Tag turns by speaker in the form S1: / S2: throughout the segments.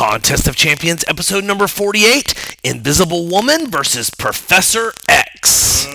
S1: Contest of Champions, episode number 48 Invisible Woman versus Professor X.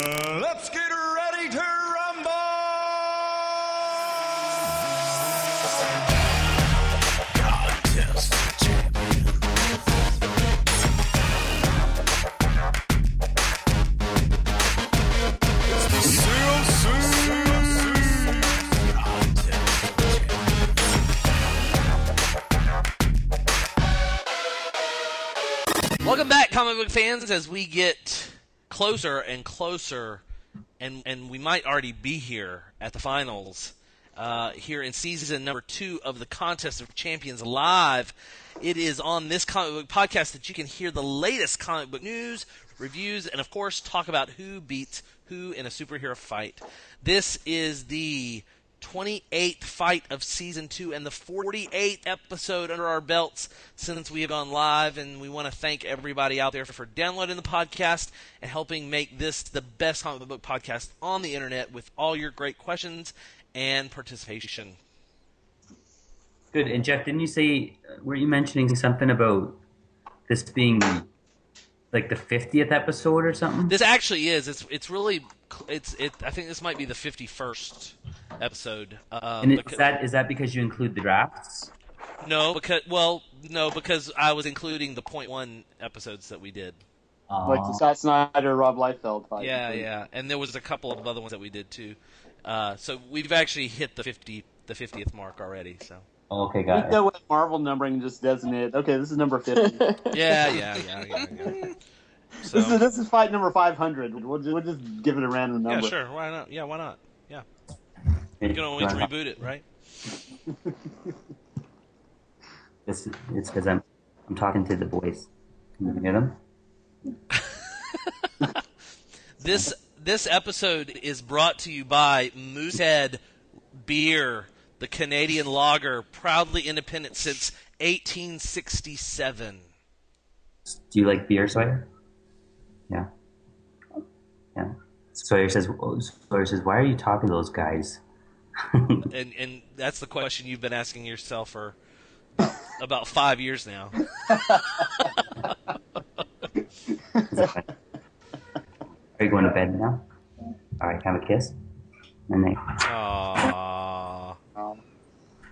S1: comic book fans, as we get closer and closer, and, and we might already be here at the finals. Uh, here in season number two of the Contest of Champions live. It is on this comic book podcast that you can hear the latest comic book news, reviews, and of course talk about who beats who in a superhero fight. This is the 28th fight of season two and the 48th episode under our belts since we have gone live. And we want to thank everybody out there for, downloading the podcast and helping make this the best comic book podcast on the internet with all your great questions and participation.
S2: Good. And Jeff, didn't you say, were you mentioning something about this being like the 50th episode or something?
S1: This actually is. It's it's really it's it. I think this might be the 51st episode. Um,
S2: and is
S1: because-
S2: that is that because you include the drafts?
S1: no, because well, no, because I was including the point one episodes that we did.
S3: like the Scott Snyder, Rob Liefeld fight.
S1: Yeah, yeah, and there was a couple of other ones that we did too. Uh, so we've actually hit the fifty, the fiftieth mark already. So
S2: okay,
S3: We
S2: got
S3: know
S2: it.
S3: what Marvel numbering just designate. Okay, this is number fifty.
S1: yeah, yeah, yeah, yeah. yeah. So
S3: this is this is fight number five hundred. We'll just, we'll just give it a random number.
S1: yeah, sure. Why not? Yeah, why not? Yeah, you can always reboot it, right?
S2: This, it's because I'm I'm talking to the boys. Can you hear them?
S1: This this episode is brought to you by Moosehead Beer, the Canadian lager, proudly independent since 1867.
S2: Do you like beer, Sawyer? Yeah. Yeah. Sawyer says. Sawyer says, "Why are you talking to those guys?"
S1: And and that's the question you've been asking yourself for about five years now.
S2: Are you going to bed now? All right, have a kiss. And they.
S1: Aww.
S3: Um,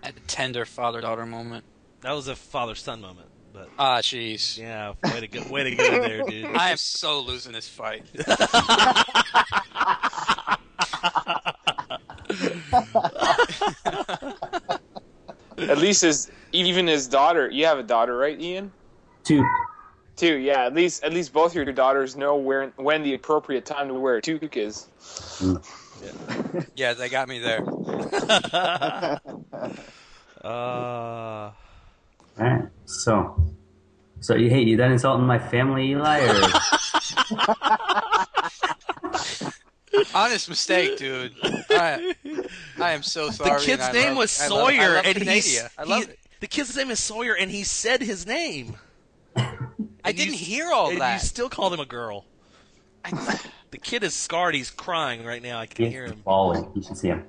S4: At a tender father-daughter moment.
S1: That was a father son moment, but
S4: Ah, jeez.
S1: yeah, way to go, way to go there, dude.
S4: I am so losing this fight.
S5: At least his even his daughter. You have a daughter, right, Ian?
S2: Two.
S5: Two. Yeah. At least at least both your daughters know where when the appropriate time to wear a toque is.
S4: Yeah, yeah, they got me there.
S1: Uh,
S2: All right. So. So you hey, you done insulting my family, Eli? Or...
S4: Honest mistake, dude. I, I am so sorry. the kid's
S1: name
S4: love-
S1: was
S4: I love- I
S1: Sawyer,
S4: love
S1: and he's
S4: I love
S1: he-
S4: it.
S1: the kid's name is Sawyer, and he said his name.
S4: I didn't
S1: s-
S4: hear all
S1: and
S4: that.
S1: You still called him a girl. The kid is scarred. He's crying right now. I can hear him.
S2: bawling. You should see him.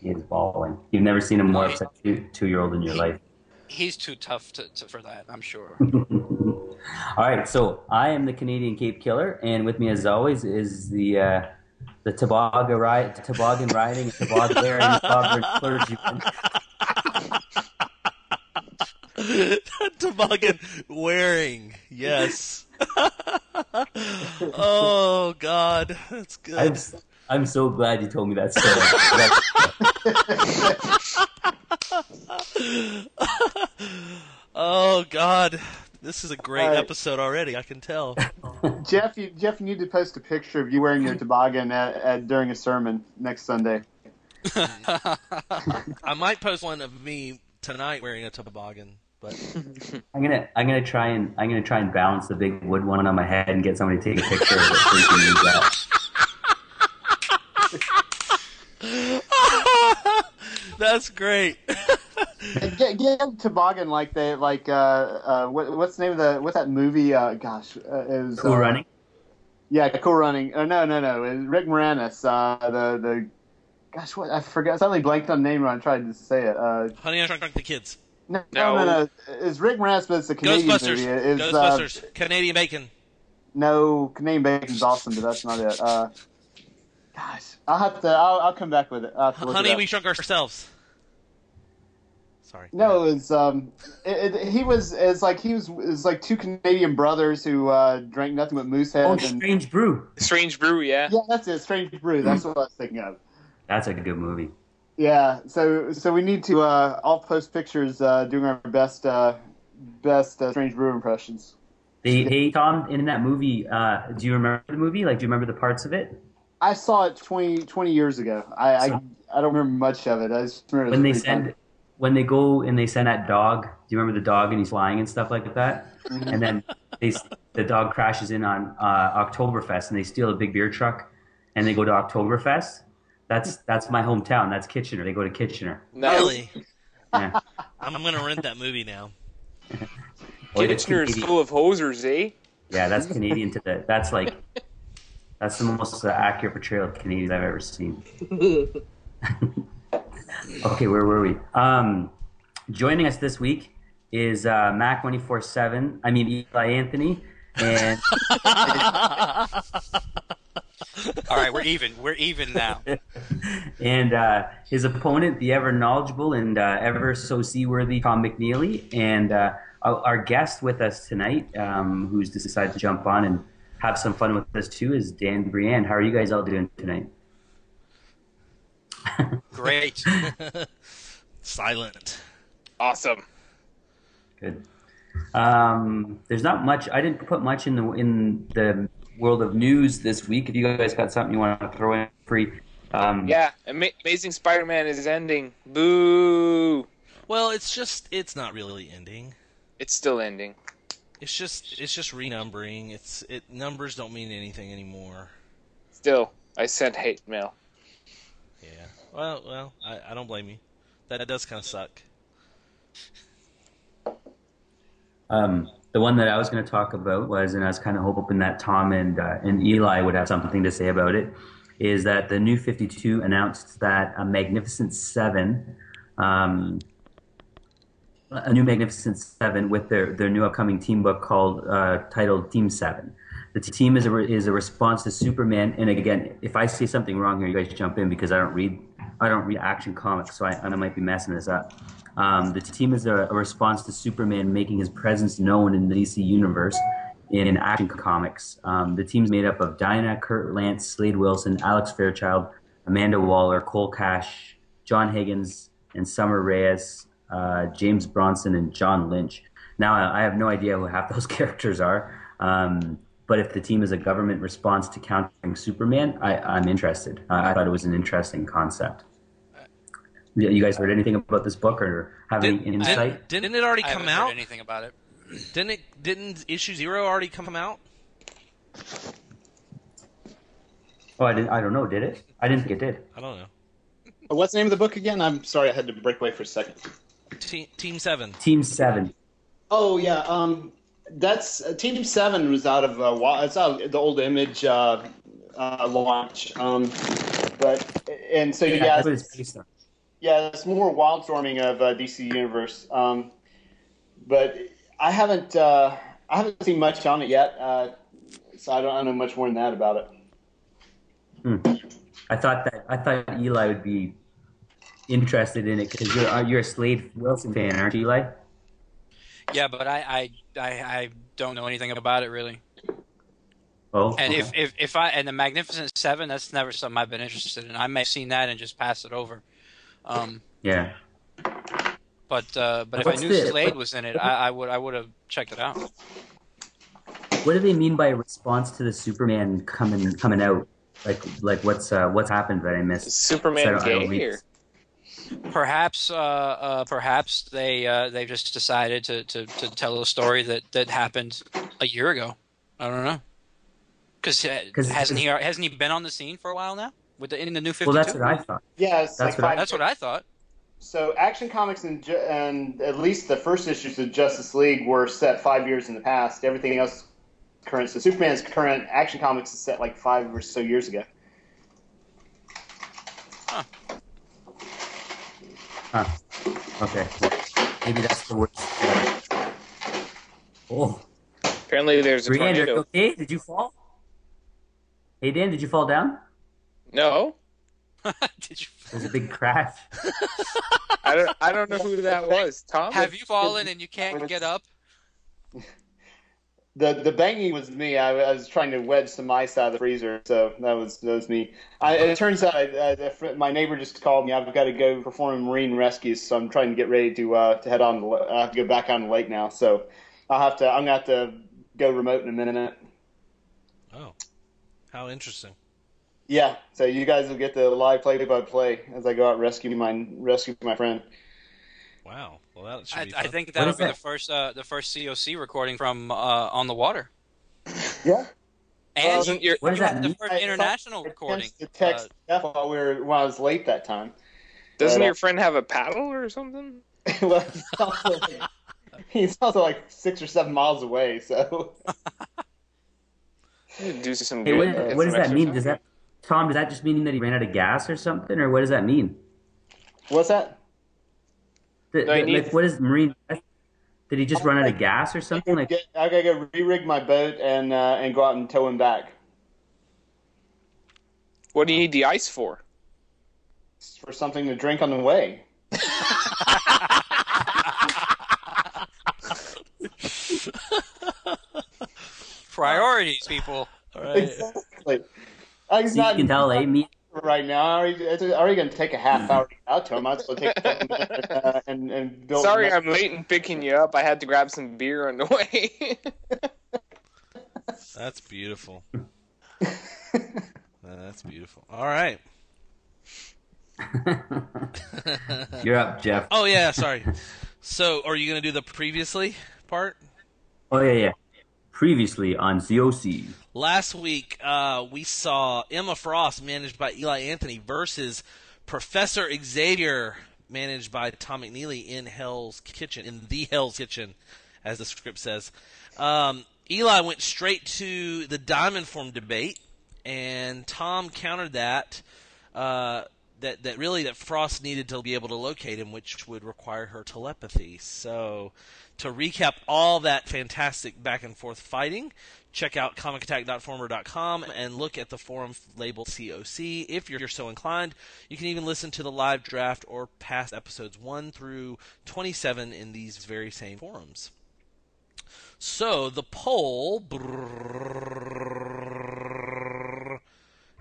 S2: He is bawling. You've never seen him more upset two, two-year-old in your life.
S4: He's too tough to, to, for that, I'm sure.
S2: All right, so I am the Canadian Cape Killer, and with me, as always, is the uh, the toboggan ride, toboggan riding, toboggan wearing, sovereign clergyman.
S1: Toboggan wearing. Yes. oh God, that's good.
S2: S- I'm so glad you told me that story.
S1: Oh God, this is a great
S3: All right.
S1: episode already. I can tell.
S3: Jeff, you Jeff, you need to post a picture of you wearing your toboggan at, at, during a sermon next Sunday.
S1: I might post one of me tonight wearing a toboggan, but
S2: I'm gonna I'm gonna try and I'm gonna try and balance the big wood one on my head and get somebody to take a picture of it so you can use that.
S1: that's great.
S3: Get, get toboggan like they like uh, uh what, what's the name of the what's that movie? Uh, gosh, uh, it was,
S2: Cool
S3: uh,
S2: running.
S3: Yeah, Cool Running. Uh, no, no, no. It Rick Moranis. Uh, the the gosh, what I forgot. I suddenly blanked on the name when I tried to say it. Uh,
S1: Honey, I Shrunk the Kids.
S3: No,
S5: No.
S3: no, no. It's Rick Moranis, but it's a Canadian
S1: Ghostbusters.
S3: movie. It's, uh,
S1: Ghostbusters. Canadian Bacon.
S3: no, Canadian Bacon's awesome, but that's not it. Uh, gosh, I'll have to. I'll, I'll come back with it. I'll have to look
S1: Honey,
S3: it up.
S1: we shrunk ourselves. Sorry.
S3: No, it was um, it, it, he was. It's like he was. It's like two Canadian brothers who uh, drank nothing but moose Moosehead.
S2: Oh,
S3: and,
S2: Strange Brew.
S5: Strange Brew, yeah.
S3: yeah, that's it. Strange Brew. That's what I was thinking of.
S2: That's a good movie.
S3: Yeah, so so we need to uh, all post pictures uh, doing our best uh, best uh, Strange Brew impressions.
S2: They, hey Tom, in that movie, uh, do you remember the movie? Like, do you remember the parts of it
S3: I saw it 20, 20 years ago. I,
S2: So-
S3: I I don't remember much of it. I just remember
S2: when they
S3: pretty fun.
S2: send when they go and they send that dog? Do you remember the dog and he's flying and stuff like that? And then they the dog crashes in on uh, Oktoberfest and they steal a big beer truck and they go to Oktoberfest. That's that's my hometown. That's Kitchener. They go to Kitchener.
S1: Really?
S2: Yeah.
S1: I'm, I'm gonna rent that movie now.
S2: Well, it's
S5: Kitchener's full of hosers, eh?
S2: Yeah, that's Canadian to the. That's like, that's the most uh, accurate portrayal of Canadians I've ever seen. okay, where were we? Um, joining us this week is uh, Mac twenty four seven. I mean Eli Anthony, and
S4: All right, we're even. We're even now.
S2: and uh, his opponent, the ever knowledgeable and uh, ever so seaworthy Tom McNeely, and uh, our our guest with us tonight, um, who's decided to jump on and have some fun with us too, is Dan Brienne. How are you guys all doing tonight?
S4: Great.
S1: Silent.
S5: Awesome.
S2: Good. Um, there's not much. I didn't put much in the in the world of news this week. If you guys got something you want to throw in free, um,
S5: Yeah, Ama- Amazing Spider-Man is ending. Boo!
S1: Well, it's just it's not really ending.
S5: It's still ending.
S1: It's just it's just renumbering. It's it numbers don't mean anything anymore.
S5: Still, I sent hate mail.
S1: Yeah. Well, well, I, I don't blame you. That, that does kind of suck.
S2: Um, the one that I was going to talk about was, and I was kind of hoping that Tom and uh, and Eli would have something to say about it. Is that the new 52 announced that a Magnificent Seven, um, a new Magnificent Seven with their their new upcoming team book called uh, titled Team Seven. The team is a re- is a response to Superman. And again, if I see something wrong here, you guys jump in because I don't read I don't read action comics, so I, I might be messing this up. Um, the team is a, a response to Superman making his presence known in the DC universe in action comics. Um, the team's made up of Dinah, Kurt Lance, Slade Wilson, Alex Fairchild, Amanda Waller, Cole Cash, John Higgins, and Summer Reyes, uh, James Bronson, and John Lynch. Now, I I have no idea who half those characters are, um, but if the team is a government response to countering Superman, I, I'm interested. I I thought it was an interesting concept. You you guys heard anything about this book or have any
S1: Didn't,
S2: insight?
S1: didn't, didn't it already come
S4: haven't heard
S1: out?
S4: anything about it.
S1: Didn't it? Didn't issue zero already come out?
S2: Oh, I didn't. I don't know. Did it? I didn't think it did.
S1: I don't know.
S3: What's the name of the book again? I'm sorry, I had to break away for a second.
S1: Te- Team Seven.
S2: Team Seven.
S3: Oh yeah, um, that's uh, Team Seven was out of uh, Wa- it's out of the old Image uh, uh, launch, um, but and so yeah,
S2: that's what it's based on.
S3: yeah, it's more wildstorming of uh, DC Universe. Um, but I haven't uh, I haven't seen much on it yet, uh, so I don't, I don't know much more than that about it.
S2: I thought that I thought Eli would be interested in it because you're uh, you're a Slade Wilson fan, aren't you, Eli?
S4: Yeah, but I, I, I, I don't know anything about it really.
S2: Oh,
S4: And
S2: okay.
S4: if, if, if I and the Magnificent Seven, that's never something I've been interested in. I may have seen that and just pass it over. Um,
S2: yeah,
S4: but uh, but if I knew
S2: the-
S4: Slade
S2: what-
S4: was in it, I, I would I would have checked it out.
S2: what do they mean by response to the Superman coming coming out? Like like what's uh, what's happened that I missed?
S5: Is
S2: 'Cause I
S5: Superman
S2: don't- I
S5: gay here?
S4: Perhaps uh, uh, perhaps they uh, they just decided to, to, to tell a story that, that happened a year ago. I don't know. Because
S2: 'Cause-
S4: hasn't he hasn't he been on the scene for a while now with the in the new Fifty Two?
S2: Well, that's what I thought.
S3: Yeah,
S2: That's
S3: like
S2: what I-
S4: That's what I thought.
S3: So Action Comics and, and at least the first issues of Justice League were set five years in the past. Everything else current. So Superman's current Action Comics is set like five or so years ago.
S2: Huh. Okay. Maybe that's the worst. Oh,
S5: Apparently, there's a
S2: Brianne, are you
S5: tornado.
S2: okay? Did you fall? Hey Dan, did you fall down?
S5: No,
S4: Did you
S2: There's a big crash.
S5: I don't. I don't know who that was. Tom.
S4: have you fallen and you can't get up?
S3: The the banging was me. I, I was trying to wedge some ice out of the freezer, so that was that was me. I, it turns out I, I, my neighbor just called me. I've got to go perform marine rescues, so I'm trying to get ready to uh, to head on. I have to go back on the lake now, so I'll have to. I'm gonna have to go remote in a minute.
S1: Oh, how interesting.
S3: Yeah, so you guys will get the live play by play as I go out rescue my rescue my friend.
S1: Wow. Well, that should
S4: I,
S1: be
S4: I
S1: fun.
S4: think that'll be
S2: that?
S4: the first uh, the first COC recording from uh, on the water.
S3: Yeah.
S4: And
S5: Wasn't
S4: you,
S5: your-
S2: What does
S4: you
S2: that
S4: the
S2: mean?
S4: first
S3: I-
S4: international
S3: I
S4: recording.
S3: attempted to text
S4: Uh,
S3: Jeff while we were when I was late that time.
S5: Doesn't
S3: But, uh,
S5: your friend have a paddle or something?
S3: well, he's also, like, he's also like six or seven miles away, so
S5: Do some
S2: Hey,
S5: good.
S2: what, what does
S5: some
S2: that mean?
S5: exercise.
S2: Does that Tom? Does that just mean that he ran out of gas or something, or what does that mean?
S3: what's that?
S2: The-
S5: No,
S2: the-
S5: needs-
S2: like, what is marine? Did he just run out of gas or something? Like,
S3: I gotta go re-rig my boat and uh, and go out and tow him back
S5: What do you need the ice for?
S3: for something to drink on the way.
S4: priorities, people.
S1: All right.
S3: Exactly. He's
S2: so you can tell, eh? Me,
S3: right now. I already, it's already going to take a half hour to get out to him. I might as well take a couple minutes, uh, and and build.
S5: Sorry, I'm late in picking you up. I had to grab some beer on the way.
S1: That's beautiful. That's beautiful. All right.
S2: you're up, Jeff.
S1: Oh yeah, sorry. So, are you going to do the previously part?
S2: Oh yeah, yeah. Previously on COC.
S1: Last week, uh, we saw Emma Frost, managed by Eli Anthony, versus Professor Xavier, managed by Tom McNeely in Hell's Kitchen, in the Hell's Kitchen, as the script says. Um, Eli went straight to the Diamond Form debate, and Tom countered that. Uh, that, that really that Frost needed to be able to locate him, which would require her telepathy. So, to recap all that fantastic back and forth fighting, check out comicattack.former.com and look at the forum labeled COC if you're so inclined. You can even listen to the live draft or past episodes 1 through 27 in these very same forums. So the poll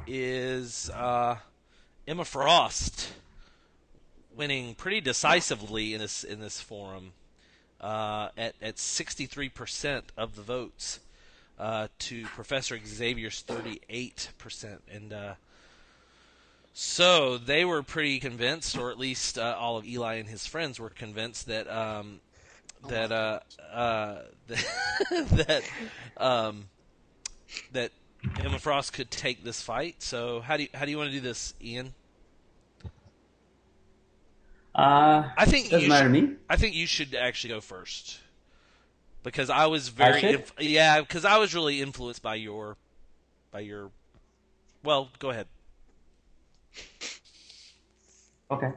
S1: is uh, Emma Frost winning pretty decisively in this in this forum uh, at at 63% of the votes uh, to Professor Xavier's 38%, and uh, so they were pretty convinced, or at least uh, all of Eli and his friends were convinced that um, that uh, uh, that um, that Emma Frost could take this fight. So how do you, how do you want to do this, Ian?
S2: Uh,
S1: I think
S2: doesn't
S1: you
S2: matter to
S1: should,
S2: me.
S1: I think you should actually go first because I was very
S2: should?
S1: inf- yeah because I was really influenced by your by your well go ahead
S2: Okay.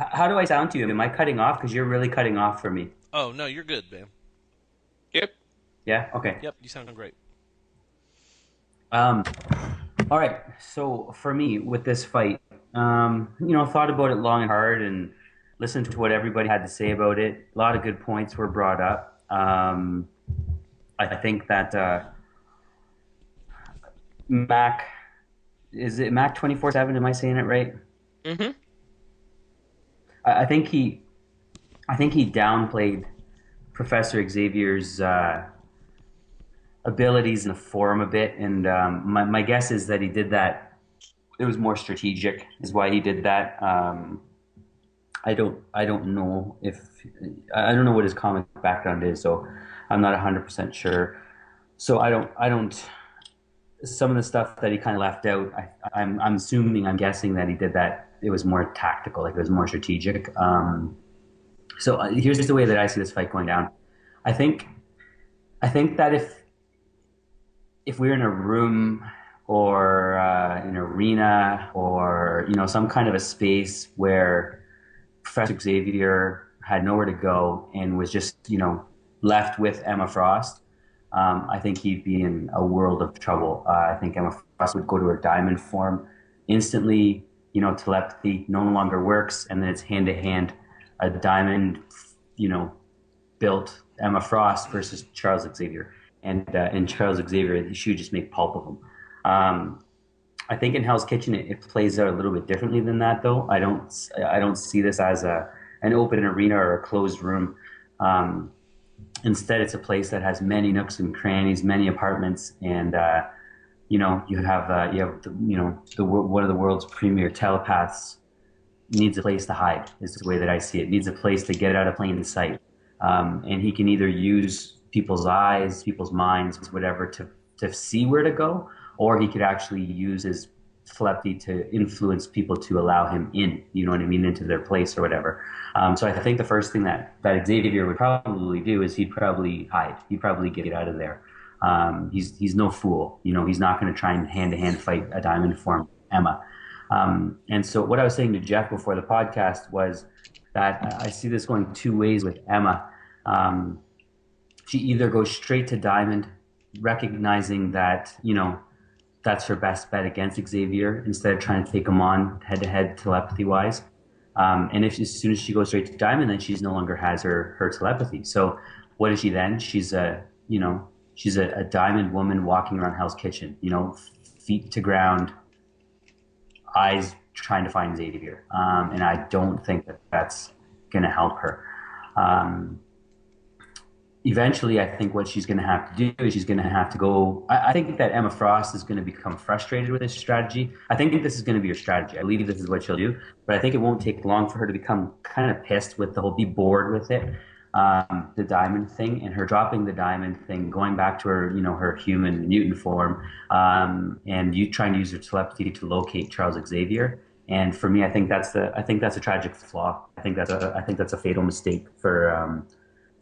S2: H- how do I sound to you? Am I cutting off? Because you're really cutting off for me.
S1: oh no you're good man
S5: yep.
S2: Yeah. Okay.
S1: yep you sound great
S2: Um, all right. So for me, with this fight, um, you know, thought about it long and hard and listened to what everybody had to say about it. A lot of good points were brought up. Um, I think that uh, Mac is it Mac twenty four seven? Am I saying it right?
S5: Mm-hmm.
S2: I, I think he, I think he downplayed Professor Xavier's uh, abilities in the forum a bit, and um, my my guess is that he did that. It was more strategic, is why he did that. Um, I don't I don't know if I don't know what his comic background is, so I'm not hundred percent sure. So I don't I don't. Some of the stuff that he kind of left out, I, I'm I'm assuming I'm guessing that he did that. It was more tactical, like it was more strategic. Um, so uh, here's just the way that I see this fight going down. I think I think that if if we we're in a room or uh, an arena or you know some kind of a space where Professor Xavier had nowhere to go, and was just you know left with Emma Frost, um, I think he'd be in a world of trouble. Uh, I think Emma Frost would go to her diamond form instantly. You know, telepathy no longer works, and then it's hand to hand. A diamond, you know, built Emma Frost versus Charles Xavier, and uh, and Charles Xavier, she would just make pulp of him. Um, I think in Hell's Kitchen it, it, plays out a little bit differently than that, though. I don't I don't see this as a an open arena or a closed room. Um, instead, it's a place that has many nooks and crannies, many apartments, and uh, you know you have uh, you have the, you know the one of the world's premier telepaths needs a place to hide. Is the way that I see it. Needs a place to get out of plain sight, um, and he can either use people's eyes, people's minds, whatever, to to see where to go or he could actually use his telepathy to influence people to allow him in, you know what I mean, into their place or whatever. Um, so I think the first thing that, that Xavier would probably do is he'd probably hide. He'd probably get out of there. Um, he's, he's no fool. You know, he's not going to try and hand to hand fight a diamond form Emma. Um, and so what I was saying to Jeff before the podcast was that I see this going two ways with Emma. Um, she either goes straight to diamond, recognizing that, you know, that's her best bet against Xavier instead of trying to take him on head to head telepathy wise. Um, and if as soon as she goes straight to Diamond, then she's no longer has her her telepathy. So what is she then? She's a you know she's a, a Diamond woman walking around Hell's Kitchen. You know, feet to ground, eyes trying to find Xavier. Um, and I don't think that that's going to help her. Um, eventually, I think what she's going to have to do is she's going to have to go. I, I, think that Emma Frost is going to become frustrated with this strategy. I think this is going to be her strategy. I believe this is what she'll do, but I think it won't take long for her to become kind of pissed with the whole, be bored with it. Um, the diamond thing and her dropping the diamond thing, going back to her, you know, her human mutant form, um, and you trying to use her telepathy to locate Charles Xavier. And for me, I think that's the, I think that's a tragic flaw. I think that's a, I think that's a fatal mistake for, um,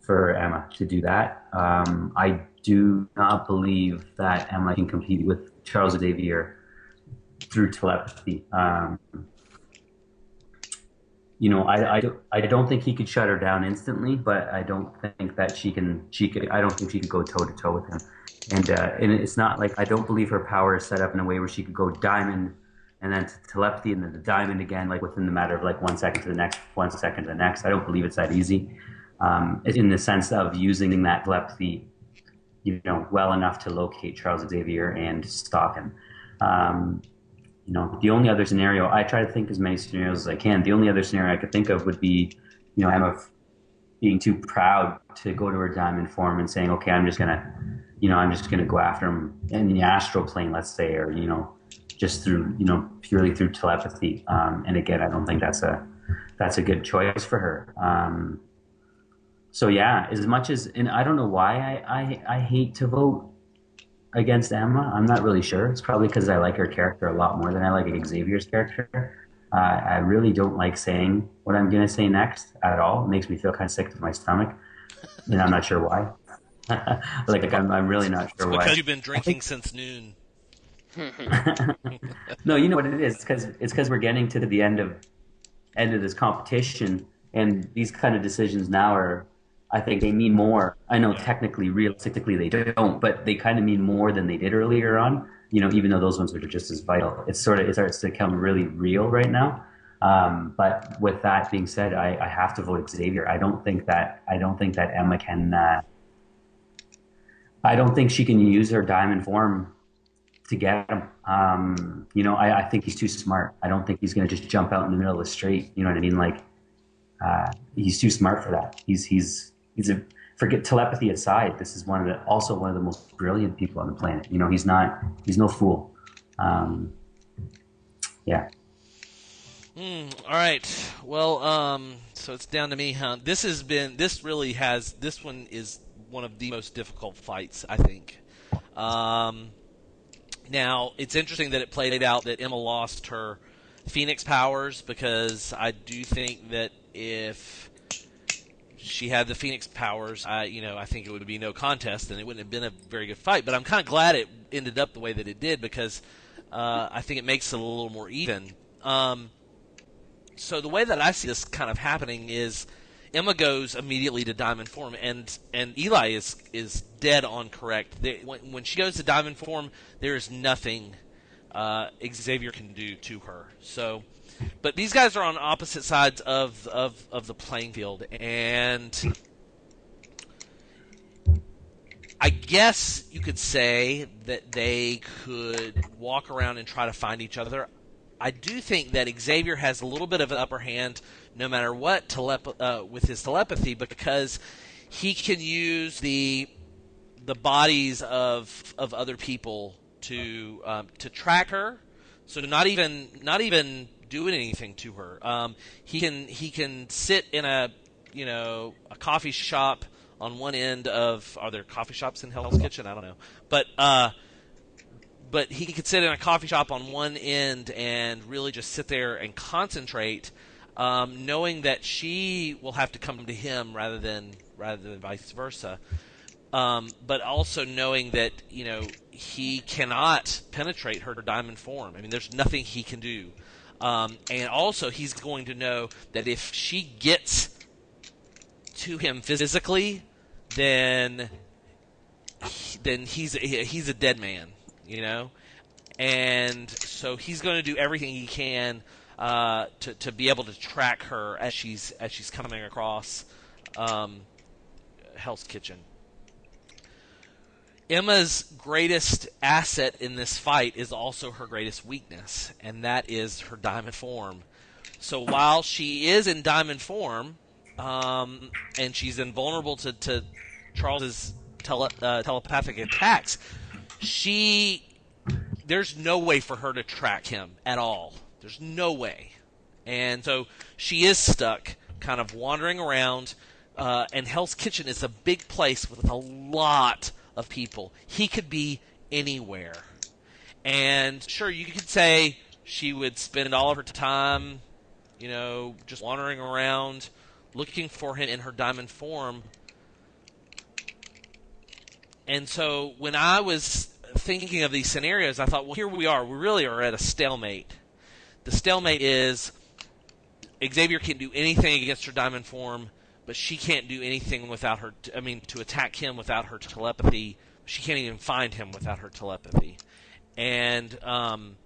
S2: for Emma to do that. Um, I do not believe that Emma can compete with Charles Xavier through telepathy. Um, you know, I, I, I don't think he could shut her down instantly, but I don't think that she can. She could. I don't think she could go toe to toe with him. And uh, and it's not like I don't believe her power is set up in a way where she could go diamond and then to telepathy and then the diamond again, like within the matter of like one second to the next, one second to the next. I don't believe it's that easy um, in the sense of using that telepathy, you know, well enough to locate Charles Xavier and stop him. Um, you know, the only other scenario I try to think as many scenarios as I can. The only other scenario I could think of would be, you know, Emma being too proud to go to her diamond form and saying, okay, I'm just gonna, you know, I'm just gonna go after him in the astral plane, let's say, or you know, just through, you know, purely through telepathy. Um, and again, I don't think that's a that's a good choice for her. Um, so yeah, as much as and I don't know why I, I, I hate to vote against Emma. I'm not really sure. It's probably because I like her character a lot more than I like Xavier's character. Uh, I really don't like saying what I'm going to say next at all. It makes me feel kind of sick to my stomach, and I'm not sure why. like I'm, I'm really not sure
S1: why.
S2: Because
S1: you've been drinking think... since noon.
S2: no, you know what it is. Because it's because we're getting to the end of end of this competition, and these kind of decisions now are I think they mean more. I know technically, realistically, they don't, but they kind of mean more than they did earlier on. You know, even though those ones are just as vital, it's sort of it starts to become really real right now. Um, but with that being said, I, I, have to vote Xavier. I don't think that I don't think that Emma can. Uh, I don't think she can use her diamond form to get him. Um, you know, I, I, think he's too smart. I don't think he's going to just jump out in the middle of the street. You know what I mean? Like, uh, he's too smart for that. He's he's he's a forget telepathy aside. This is one of the also one of the most brilliant people on the planet. You know, he's not he's no fool. Um, yeah.
S1: Mm, all right. Well, um, so it's down to me, huh? This has been this really has this one is one of the most difficult fights I think. Um, now it's interesting that it played out that Emma lost her Phoenix powers because I do think that if she had the Phoenix powers, I you know I think it would be no contest, and it wouldn't have been a very good fight. But I'm kind of glad it ended up the way that it did because uh, I think it makes it a little more even. Um, so the way that I see this kind of happening is Emma goes immediately to Diamond Form, and and Eli is is dead on correct. They, when, when she goes to Diamond Form, there is nothing uh, Xavier can do to her. So, but these guys are on opposite sides of of, of the playing field, and I guess you could say that they could walk around and try to find each other. I do think that Xavier has a little bit of an upper hand, no matter what, telep- uh, with his telepathy, because he can use the the bodies of of other people to um, to track her. So not even not even doing anything to her. Um, he can he can sit in a you know a coffee shop on one end of are there coffee shops in Hell's Kitchen? I don't know, but uh, but he could sit in a coffee shop on one end and really just sit there and concentrate, um, knowing that she will have to come to him rather than rather than vice versa. Um, but also knowing that you know he cannot penetrate her diamond form. I mean, there's nothing he can do. Um, and also, he's going to know that if she gets to him physically, then then he's he's a dead man, you know. And so he's going to do everything he can uh, to to be able to track her as she's as she's coming across um, Hell's Kitchen. Emma's greatest asset in this fight is also her greatest weakness, and that is her diamond form. So while she is in diamond form, um, and she's invulnerable to, to Charles's tele, uh, telepathic attacks, she there's no way for her to track him at all. There's no way, and so she is stuck, kind of wandering around. Uh, and Hell's Kitchen is a big place with a lot of people. He could be anywhere. And sure, you could say she would spend all of her time, you know, just wandering around looking for him in her diamond form. And so when I was thinking of these scenarios, I thought, well, here we are. We really are at a stalemate. The stalemate is Xavier can't do anything against her diamond form but she can't do anything without her. T- I mean, to attack him without her telepathy, she can't even find him without her telepathy, and um,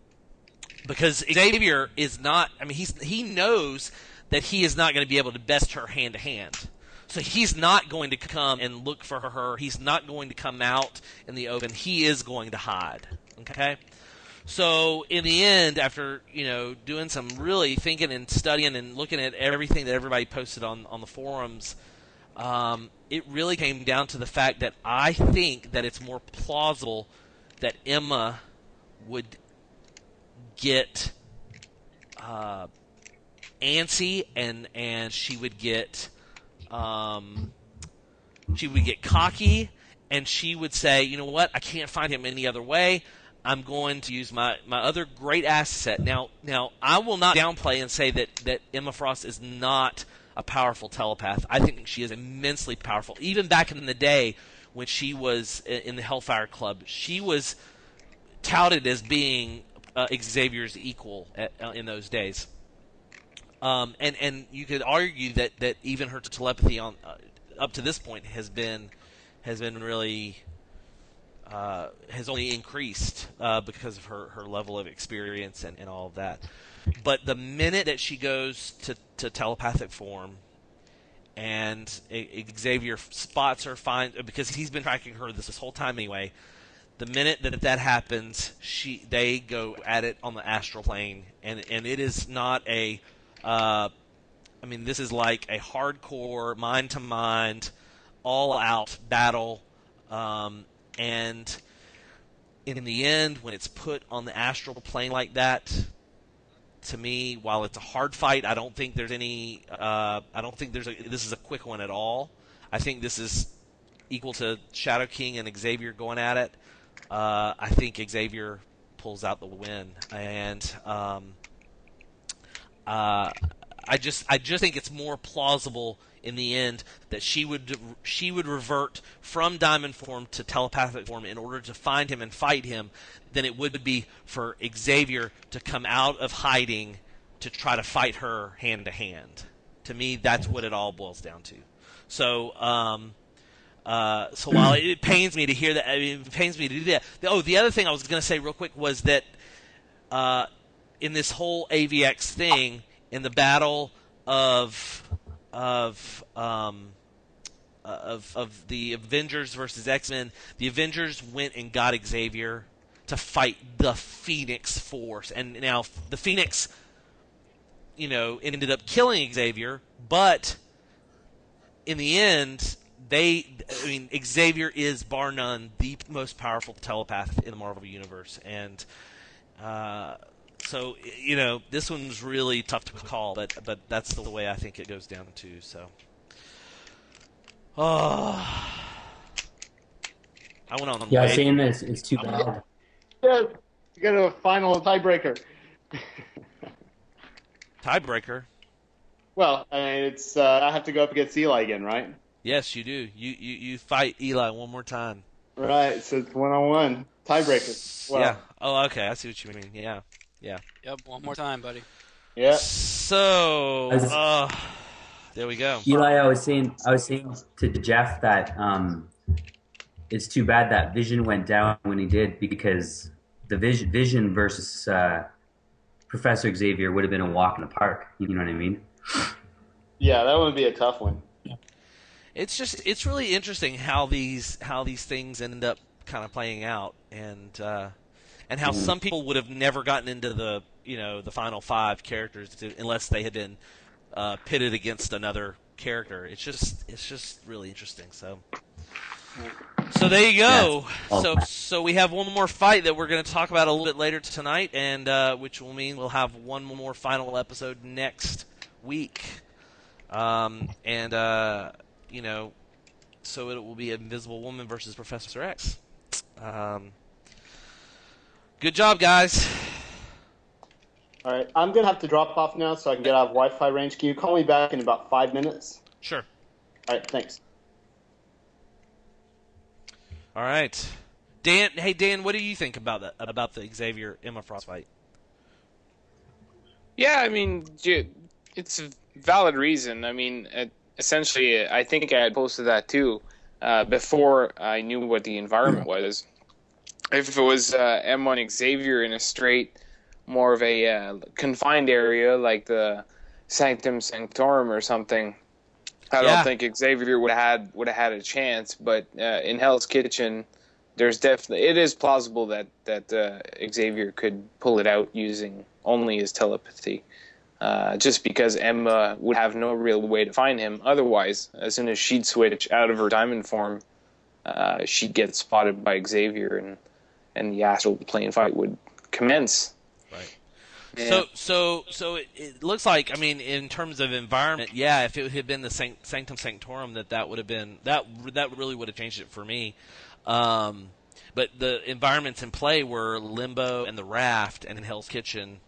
S1: because Xavier is not. I mean, he's he knows that he is not going to be able to best her hand to hand. So he's not going to come and look for her. He's not going to come out in the open. He is going to hide. Okay? So in the end, after you know doing some really thinking and studying and looking at everything that everybody posted on on the forums, um, it really came down to the fact that I think that it's more plausible that Emma would get uh, antsy and and she would get um, she would get cocky and she would say, you know what, I can't find him any other way. I'm going to use my, my other great asset. Now, now I will not downplay and say that, that Emma Frost is not a powerful telepath. I think she is immensely powerful. Even back in the day when she was in the Hellfire Club, she was touted as being uh, Xavier's equal at, uh, in those days. Um, and and you could argue that, that even her telepathy on uh, up to this point has been has been really uh, has only increased uh, because of her, her level of experience and, and all of that. But the minute that she goes to, to telepathic form and Xavier spots her, finds because he's been tracking her this, this whole time anyway. The minute that that happens, she they go at it on the astral plane, and and it is not a, uh, I mean this is like a hardcore mind to mind, all out battle. Um, and in the end, when it's put on the astral plane like that, to me, while it's a hard fight, I don't think there's any. Uh, I don't think there's a. This is a quick one at all. I think this is equal to Shadow King and Xavier going at it. Uh, I think Xavier pulls out the win, and um, uh, I just I just think it's more plausible in the end that she would she would revert from diamond form to telepathic form in order to find him and fight him than it would be for Xavier to come out of hiding to try to fight her hand to hand. To me, that's what it all boils down to. So, um, uh, so while it, pains me to hear that, I mean, it pains me to do that. Oh, the other thing I was going to say real quick was that uh, in this whole AVX thing, in the battle of of um, uh, of of the Avengers versus X Men, the Avengers went and got Xavier to fight the Phoenix Force, and now the Phoenix, you know, ended up killing Xavier, but in the end, they, I mean, Xavier is bar none the most powerful telepath in the Marvel universe, and uh, so you know this one's really tough to call, but but that's the way I think it goes down to. So, oh, I went on.
S2: The Yeah,
S1: way-
S2: saying this it's too bad.
S3: Yeah, you got a final tiebreaker.
S1: tiebreaker.
S3: Well, I mean, it's uh, I have to go up against Eli again, right?
S1: Yes, you do. You you you fight Eli one more time.
S3: Right. So it's one on one tiebreaker. Well,
S1: yeah. Oh, okay. I see what you mean. Yeah. Yeah.
S4: Yep, one more time, buddy.
S3: Yeah.
S1: So,
S2: As-
S1: uh, there we go.
S2: Eli, I was saying, I was saying to Jeff that um, it's too bad that Vision went down when he did because the Vision, Vision versus uh, Professor Xavier would have been a walk in the park. You know what I mean?
S3: Yeah, that would be a tough one.
S1: It's just it's really interesting how these how these things end up kind of playing out, and uh, and how some people would have never gotten into the you know the final five characters to, unless they had been uh, pitted against another character. It's just it's just really interesting. So. So there you go.
S2: Yes.
S1: So so we have one more fight that we're going to talk about a little bit later tonight, and uh, which will mean we'll have one more final episode next week. Um, and uh, you know, so it will be Invisible Woman versus Professor X. Um, good job, guys.
S3: All right, I'm gonna have to drop off now so I can get out of Wi-Fi range. Can you call me back in about five minutes?
S1: Sure.
S3: All right, thanks.
S1: All right, Dan. Hey, Dan, what do you think about that about the Xavier Emma Frost fight?
S5: Yeah, I mean, j- it's a valid reason. I mean, uh, essentially, I think I had posted that too uh, before I knew what the environment was. If it was uh, M1 Xavier in a straight, more of a uh, confined area like the Sanctum Sanctorum or something, I
S1: Yeah.
S5: don't think Xavier would have had would have had a chance. But uh, in Hell's Kitchen, there's definitely it is plausible that that uh, Xavier could pull it out using only his telepathy. Uh, just because Emma would have no real way to find him. Otherwise, as soon as she'd switch out of her diamond form, uh, she'd get spotted by Xavier, and and the astral plane fight would commence.
S1: Right.
S5: Yeah.
S1: So, so, so it, it looks like, I mean, in terms of environment, yeah, if it had been the Sanctum Sanctorum, that that would have been that that really would have changed it for me. Um, but the environments in play were Limbo and the Raft and Hell's Kitchen.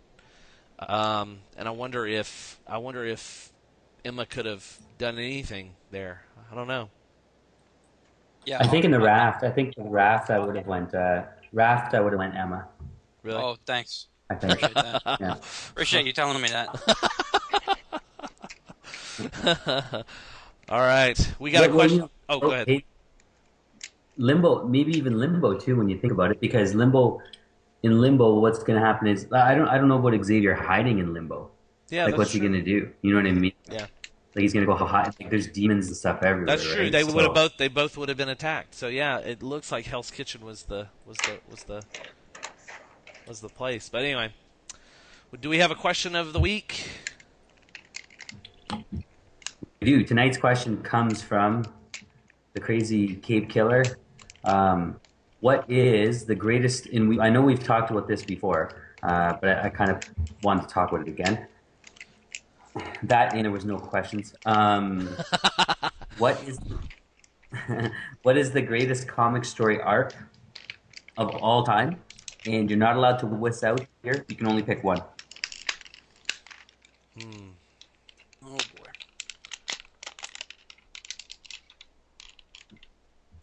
S1: Um, and I wonder if I wonder if Emma could have done anything there. I don't know.
S4: Yeah.
S2: I think in the raft, I think the raft, I would have went uh, raft. I would have went Emma.
S1: Really?
S4: Oh, thanks.
S2: I think.
S4: Appreciate that.
S2: yeah.
S4: Appreciate you telling me that.
S1: All right, we got a
S2: Well, well,
S1: question.
S2: you-
S1: Oh, go oh, ahead.
S2: hey, Limbo, maybe even Limbo too, when you think about it, because Limbo, in Limbo, what's going to happen is I don't, I don't know what Xavier hiding in Limbo.
S1: Yeah,
S2: like,
S1: that's
S2: what's
S1: true.
S2: he going to do? You know what I mean?
S1: Yeah.
S2: Like he's going to go hide. Like, there's demons and stuff everywhere.
S1: That's true.
S2: right?
S1: They would
S2: So-
S1: have both. They both would have been attacked. So yeah, it looks like Hell's Kitchen was the was the was the was the place. But anyway, do we have a question of the week?
S2: We do. Tonight's question comes from the crazy Cape Killer. Um, what is the greatest? And we, I know we've talked about this before, uh, but I, I kind of want to talk about it again. That and there was no questions. Um, what is what is the greatest comic story arc of all time? And you're not allowed to whisk out here. You can only pick one.
S4: Oh boy.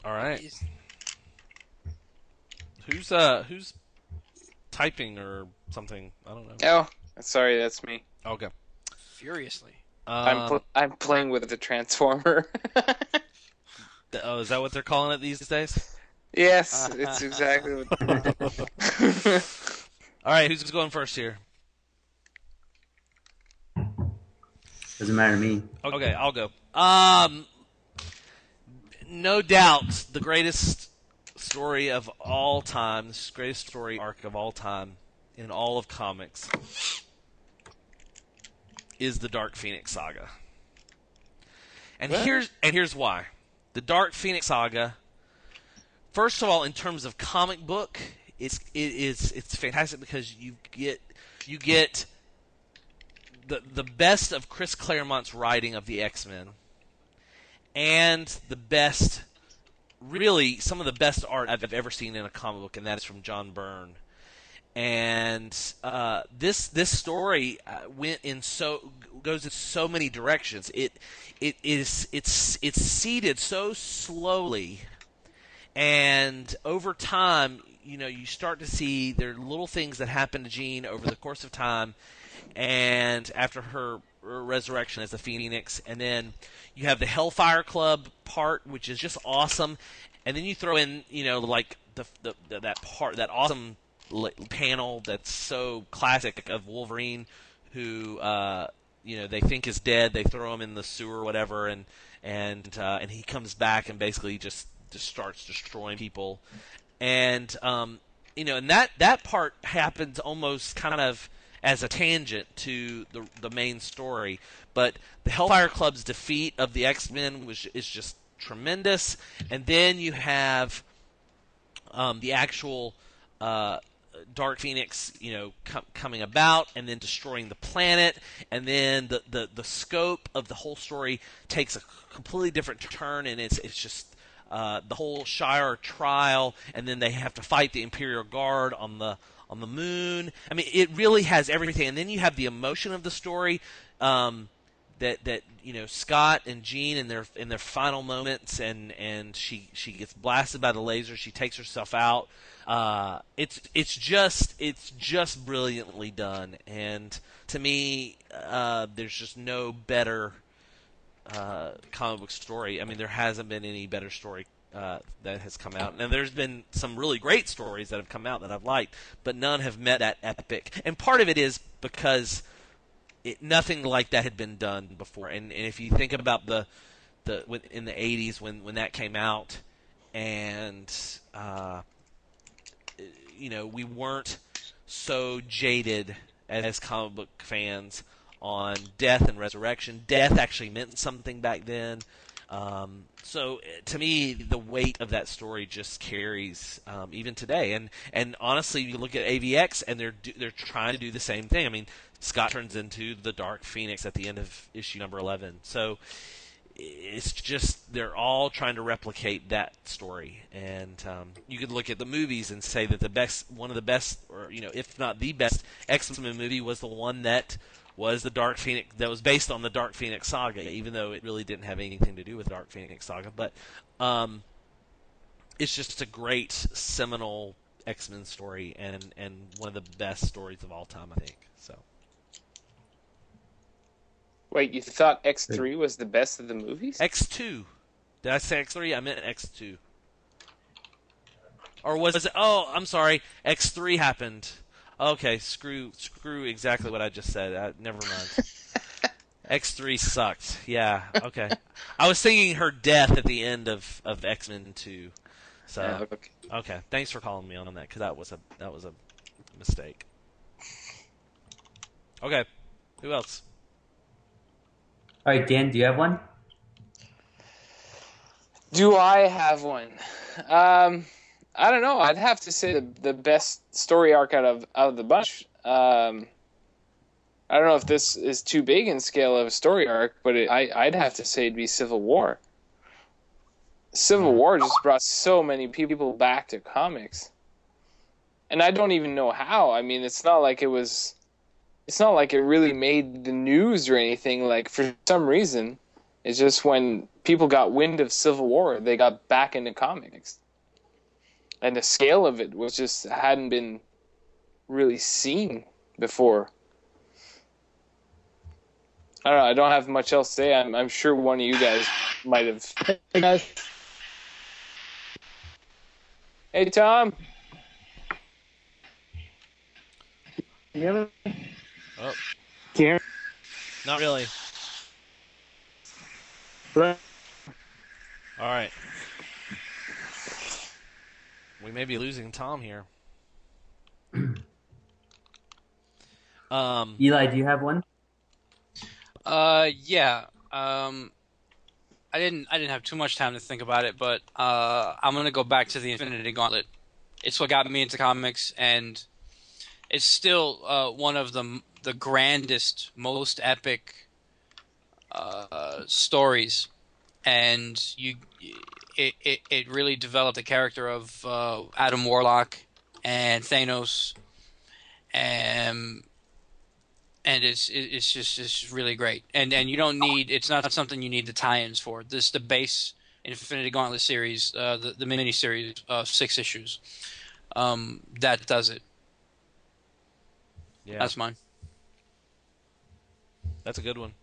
S1: All right. Who's uh who's typing or something? I don't know.
S5: Oh, sorry, that's me.
S1: Okay.
S4: Furiously.
S5: I'm
S1: Um,
S5: pl- I'm playing with the transformer.
S1: th- oh, is that what they're calling it these days?
S5: yes, it's exactly what.
S1: All right, who's going first here?
S2: Doesn't matter to me.
S1: Okay, I'll go. Um, no doubt, the greatest story of all time, the greatest story arc of all time in all of comics, is the Dark Phoenix saga. And
S5: What?
S1: here's and here's why. The Dark Phoenix saga. First of all, in terms of comic book, it's it is it's fantastic because you get you get the the best of Chris Claremont's writing of the X Men, and the best, really some of the best art I've ever seen in a comic book, and that is from John Byrne. And uh, this this story uh, went in so goes in so many directions. It it is it's it's seeded so slowly. And over time, you know, you start to see there are little things that happen to Jean over the course of time, and after her resurrection as a phoenix, and then you have the Hellfire Club part, which is just awesome, and then you throw in, you know, like the, the, the that part that awesome panel that's so classic of Wolverine, who uh, you know they think is dead, they throw him in the sewer, or whatever, and and uh, and he comes back and basically just just starts destroying people, and um, you know, and that that part happens almost kind of as a tangent to the the main story. But the Hellfire Club's defeat of the X Men was is just tremendous, and then you have um, the actual uh, Dark Phoenix, you know, com- coming about and then destroying the planet, and then the, the, the scope of the whole story takes a completely different turn, and it's it's just uh, the whole Shi'ar trial, and then they have to fight the Imperial Guard on the on the moon. I mean, it really has everything, and then you have the emotion of the story. Um, that that you know Scott and Jean in their in their final moments and and she she gets blasted by the laser she takes herself out uh it's it's just it's just brilliantly done and to me uh there's just no better uh comic book story I mean there hasn't been any better story uh, that has come out. And there's been some really great stories that have come out that I've liked, but none have met that epic. And part of it is because it, nothing like that had been done before. And, and if you think about the the in the 80s when when that came out, and uh, you know we weren't so jaded as comic book fans on death and resurrection. Death actually meant something back then. Um, so eh, to me, the weight of that story just carries um, even today. And and honestly, you look at AVX, and they're do, they're trying to do the same thing. I mean, Scott turns into the Dark Phoenix at the end of issue number eleven. So it's just they're all trying to replicate that story. And um, you could look at the movies and say that the best, one of the best, or you know, if not the best X Men movie was the one that was the Dark Phoenix that was based on the Dark Phoenix saga, even though it really didn't have anything to do with Dark Phoenix saga. But um, it's just a great seminal X Men story and and one of the best stories of all time, I think. So
S5: Wait, you thought X three was the best of the movies?
S1: X two, did I say X three? I meant X two. Or was it? Oh, I'm sorry. X three happened. Okay, screw screw exactly what I just said. Uh, never mind. X three sucked. Yeah. Okay. I was thinking her death at the end of of X Men two. So
S5: Yeah, okay.
S1: okay, thanks for calling me on that because that was a that was a mistake. Okay, who else?
S2: All right, Dan, do you have one?
S5: Do I have one? Um, I don't know. I'd have to say the the best story arc out of out of the bunch. Um, I don't know if this is too big in scale of a story arc, but it, I I'd have to say it'd be Civil War. Civil War just brought so many people back to comics, and I don't even know how. I mean, it's not like it was. It's not like it really made the news or anything. Like for some reason, it's just when people got wind of Civil War, they got back into comics. And the scale of it was just hadn't been really seen before. I don't know. I don't have much else to say. I'm, I'm sure one of you guys might have.
S3: Hey guys,
S5: Hey, Tom.
S3: you hear me?
S1: Oh.
S3: Can you hear
S1: Not really.
S3: me?
S1: All right. We may be losing Tom here. um,
S2: Eli, do you have one?
S4: Uh, yeah. Um, I didn't. I didn't have too much time to think about it, but uh, I'm gonna go back to the Infinity Gauntlet. It's what got me into comics, and it's still uh, one of the the grandest, most epic uh, stories, and you. It, it, it really developed the character of uh, Adam Warlock and Thanos, and and it's it's just it's really great. And and you don't need it's not something you need the tie-ins for. This the base Infinity Gauntlet series, uh, the the mini series of six issues. Um, that does it.
S1: yeah,
S4: That's mine.
S1: That's a good one.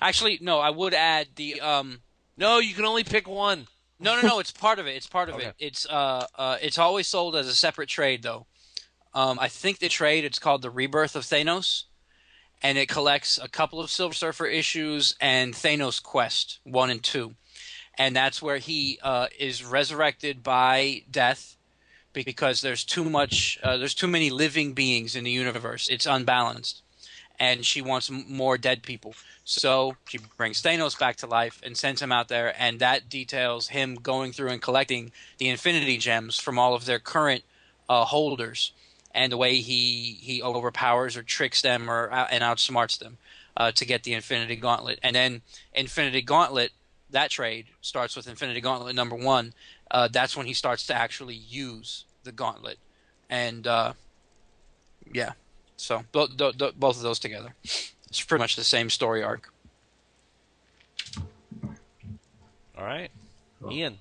S4: Actually, no, I would add the um.
S1: No, you can only pick one.
S4: No, no, no. It's part of it. It's part of
S1: Okay.
S4: it. It's uh, uh, it's always sold as a separate trade though. Um, I think the trade it's called the Rebirth of Thanos, and it collects a couple of Silver Surfer issues and Thanos Quest one and two, and that's where he uh, is resurrected by death because there's too much, uh, there's too many living beings in the universe. It's unbalanced, and she wants more dead people. So she brings Thanos back to life and sends him out there, and that details him going through and collecting the Infinity Gems from all of their current uh, holders, and the way he he overpowers or tricks them or out- and outsmarts them uh, to get the Infinity Gauntlet. And then Infinity Gauntlet, that trade starts with Infinity Gauntlet number one. Uh, that's when he starts to actually use the Gauntlet, and uh, yeah, so bo- do- do- both of those together. It's pretty much the same story arc.
S1: All right,
S2: Cool.
S1: Ian.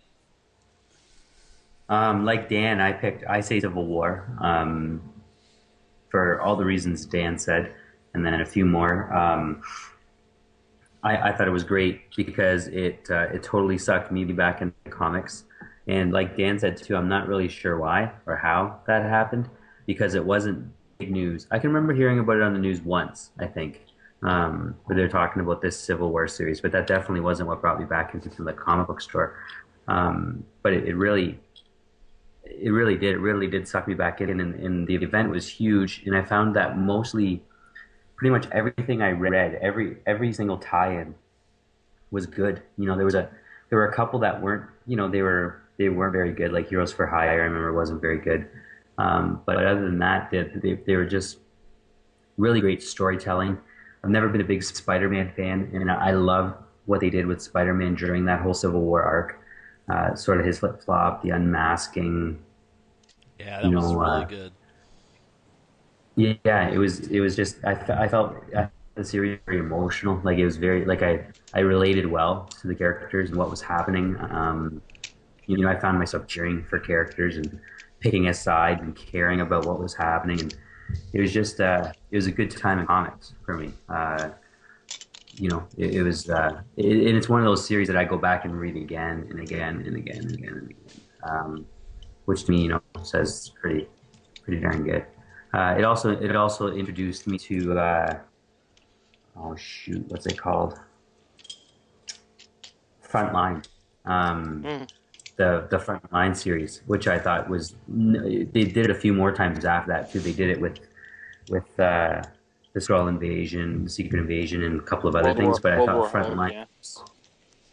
S2: Um, like Dan, I picked I say Civil War um, for all the reasons Dan said, and then a few more. Um, I, I thought it was great because it uh, it totally sucked me back into comics, and like Dan said too, I'm not really sure why or how that happened because it wasn't big news. I can remember hearing about it on the news once, I think, um, where they're talking about this Civil War series, but that definitely wasn't what brought me back into the comic book store. Um, but it, it really it really did. It really did suck me back in, and, and the event was huge. And I found that mostly, pretty much everything I read, every every single tie-in, was good. You know, there was a there were a couple that weren't. You know, they were they weren't very good. Like Heroes for Hire, I remember wasn't very good. Um, but other than that, they, they they were just really great storytelling. I've never been a big Spider-Man fan, and I love what they did with Spider-Man during that whole Civil War arc. Uh, sort of his flip flop, the unmasking,
S1: Yeah, that
S2: You
S1: was really
S2: uh,
S1: good.
S2: Yeah, it was. It was just. I, I felt I, the series very emotional. Like it was very like I I related well to the characters and what was happening. Um, you know, I found myself cheering for characters and picking a side and caring about what was happening. And it was just. Uh, it was a good time in comics for me. Uh, you know, it, it was. Uh, it, and it's one of those series that I go back and read again and again and again and again and again. Um, which to me, you know, says pretty pretty darn good. Uh, it also it also introduced me to uh, oh shoot, what's it called? Frontline, um,
S5: Mm.
S2: The the Frontline series, which I thought was they did it a few more times after that too. They did it with with uh, the Skrull invasion, Secret Invasion, and a couple of other
S5: World
S2: things.
S5: War-
S2: but I thought
S5: War Hulk,
S2: Frontline,
S5: yeah.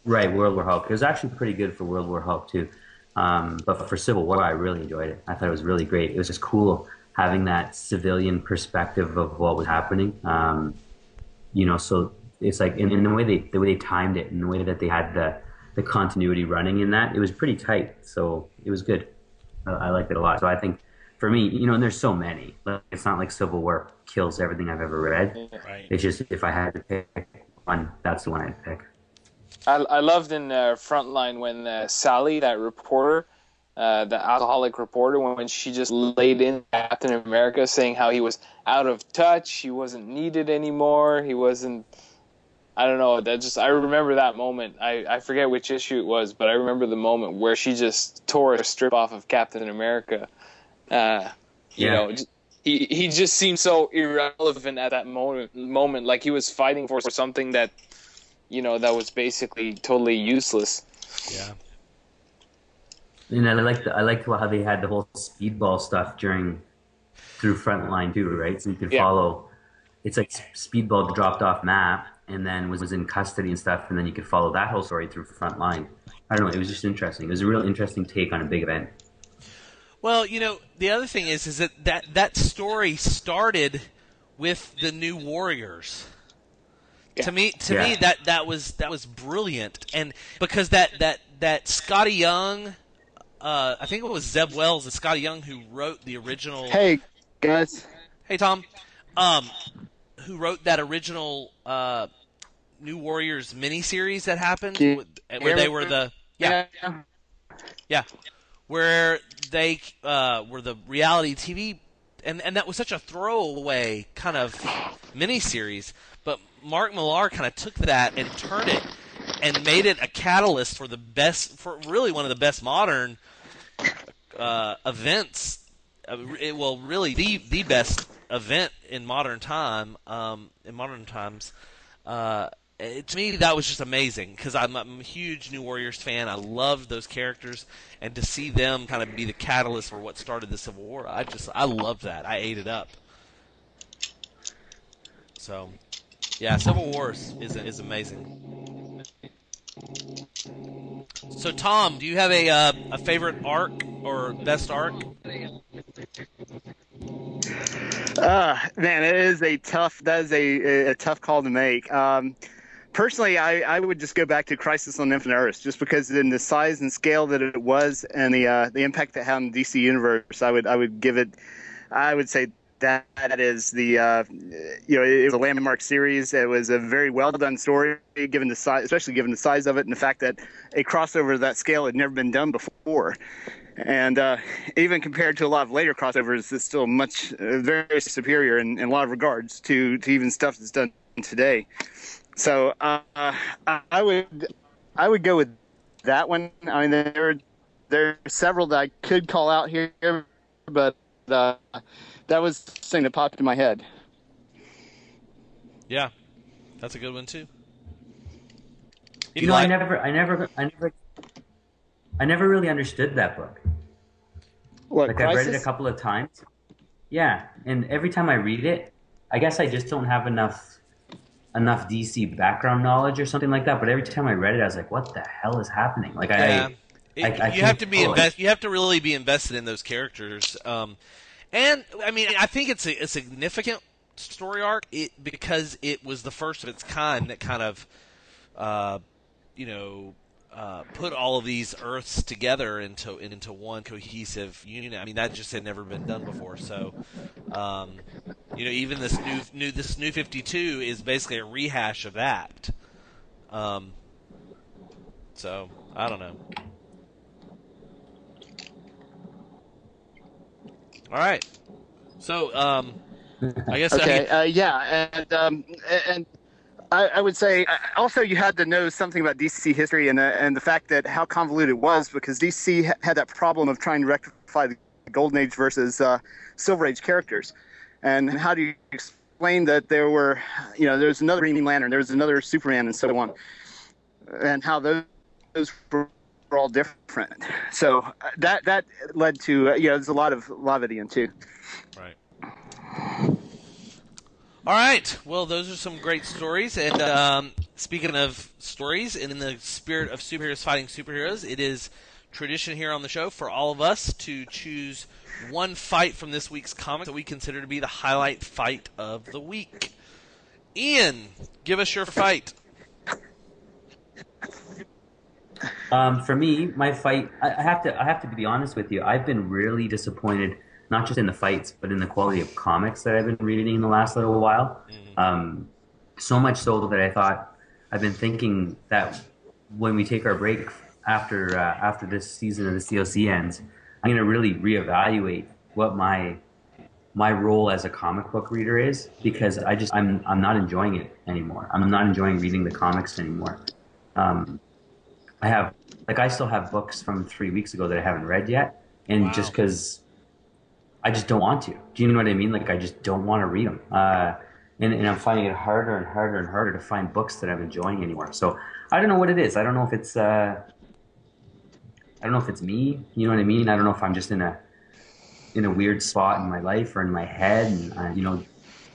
S2: right, World War Hulk. It was actually pretty good for World War Hulk too. Um, but for Civil War, I really enjoyed it. I thought it was really great. It was just cool having that civilian perspective of what was happening. Um, you know, so it's like in, in the way they the way they timed it and the way that they had the the continuity running in that, it was pretty tight. So it was good. I, I liked it a lot. So I think for me, you know, and there's so many. It's not like Civil War kills everything I've ever read.
S1: Right.
S2: It's just if I had to pick one, that's the one I'd pick.
S5: I, I loved in uh, Frontline when uh, Sally, that reporter, uh, the alcoholic reporter when she just laid in Captain America, saying how he was out of touch, he wasn't needed anymore, he wasn't. I don't know. That just I remember that moment. I, I forget which issue it was, but I remember the moment where she just tore a strip off of Captain America. Uh, you
S2: Yeah.
S5: know, he he just seemed so irrelevant at that moment. Moment, like he was fighting for something that, you know, that was basically totally useless.
S1: Yeah.
S2: And I liked I liked how they had the whole speedball stuff during through Frontline too, right? So you could
S5: Yeah.
S2: follow. It's like Speedball dropped off map and then was, was in custody and stuff, and then you could follow that whole story through Frontline. I don't know. It was just interesting. It was a real interesting take on a big event.
S1: Well, you know, the other thing is, is that that, that story started with the New Warriors. To me, to me, that that was that was brilliant, and because that that that Skottie Young, uh, I think it was Zeb Wells and Skottie Young who wrote the original.
S3: Hey, guys.
S1: Hey, Tom, um, who wrote that original uh, New Warriors miniseries that happened, where they were the yeah yeah, where they uh, were the reality TV, and and that was such a throwaway kind of miniseries. But Mark Millar kind of took that and turned it and made it a catalyst for the best, for really one of the best modern uh, events. Uh, it, well, really the the best event in modern time, um, in modern times. Uh, to me, that was just amazing because I'm, I'm a huge New Warriors fan. I loved those characters, and to see them kind of be the catalyst for what started the Civil War, I just I loved that. I ate it up. So, yeah, Civil Wars is is amazing. So, Tom, do you have a uh, a favorite arc or best arc?
S3: Uh, man, it is a tough. That is a, a tough call to make. Um, personally, I, I would just go back to Crisis on Infinite Earths, just because in the size and scale that it was, and the uh, the impact that had on the DC universe, I would I would give it. I would say that that is the uh, you know it was a landmark series. It was a very well done story, given the size, especially given the size of it and the fact that a crossover of that scale had never been done before. And uh, even compared to a lot of later crossovers, it's still much uh, very superior in, in a lot of regards to, to even stuff that's done today. So uh, I, I would I would go with that one. I mean, there there are several that I could call out here, but uh, that was the thing that popped in my head.
S1: Yeah, that's a good one too.
S2: You know, I never, I never, I never, I never really understood that book.
S3: What
S2: Like I've read it a couple of times. Yeah, and every time I read it, I guess I just don't have enough enough DC background knowledge or something like that. But every time I read it, I was like, "What the hell is happening?" Like
S1: Yeah.
S2: I,
S1: It-
S2: I- I
S1: you have to be invest. You have to really be invested in those characters. Um, and I mean, I think it's a, a significant story arc it, because it was the first of its kind that kind of, uh, you know, uh, put all of these Earths together into into one cohesive unit. I mean, that just had never been done before. So, um, you know, even this new new this new Fifty Two is basically a rehash of that. Um, so I don't know. All right. So, um, I guess
S3: Okay, uh, yeah, and um, and I, I would say also you had to know something about DC history and uh, and the fact that how convoluted it was because DC ha- had that problem of trying to rectify the Golden Age versus uh, Silver Age characters, and how do you explain that there were, you know, there's another Green Lantern, there's another Superman, and so on, and how those those were all different. So uh, that that led to uh, you know there's a lot of Lavidian too.
S1: Right. All right. Well, those are some great stories. And um, speaking of stories, and in the spirit of superheroes fighting superheroes, it is tradition here on the show for all of us to choose one fight from this week's comic that we consider to be the highlight fight of the week. Ian, give us your fight.
S2: Um, for me, my fight, I, have to, I have to be honest with you. I've been really disappointed, not just in the fights, but in the quality of comics that I've been reading in the last little while. Um, so much so that I thought I've been thinking that when we take our break after uh, after this season of the COC ends, I'm going to really reevaluate what my my role as a comic book reader is because I just I'm I'm not enjoying it anymore. I'm not enjoying reading the comics anymore. Um, I have like I still have books from three weeks ago that I haven't read yet, and
S1: Wow.
S2: just because I just don't want to. Do you know what I mean? Like I just don't want to read them. Uh, and, and I'm finding it harder and harder and harder to find books that I'm enjoying anymore. So I don't know what it is. I don't know if it's uh, I don't know if it's me. You know what I mean? I don't know if I'm just in a in a weird spot in my life or in my head, and uh, you know,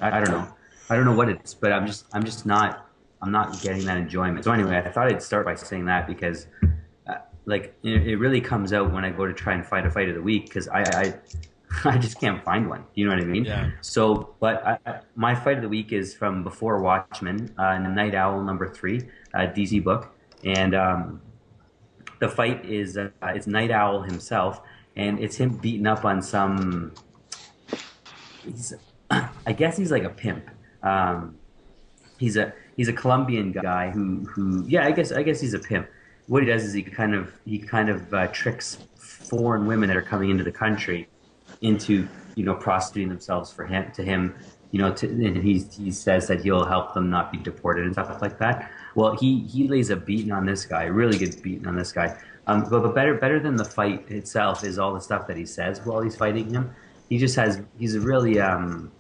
S2: I, I don't know. I don't know what it is, but I'm just I'm just not I'm not getting that enjoyment. So anyway, I thought I'd start by saying that because uh, like it, it really comes out when I go to try and find a fight of the week because I, I I just can't find one. You know what I mean?
S1: Yeah.
S2: So, but I, my fight of the week is from Before Watchmen, uh, in Nite Owl number three, uh, DC book, and um, the fight is uh, it's Nite Owl himself, and it's him beating up on some. He's, I guess he's like a pimp. Um, he's a he's a Colombian guy who who yeah I guess I guess he's a pimp. What he does is he kind of he kind of uh, tricks foreign women that are coming into the country into you know prostituting themselves for him to him you know to, and he he says that he'll help them not be deported and stuff like that. Well, he he lays a beating on this guy, really good beating on this guy. Um, but, but better better than the fight itself is all the stuff that he says while he's fighting him. He just has he's really um,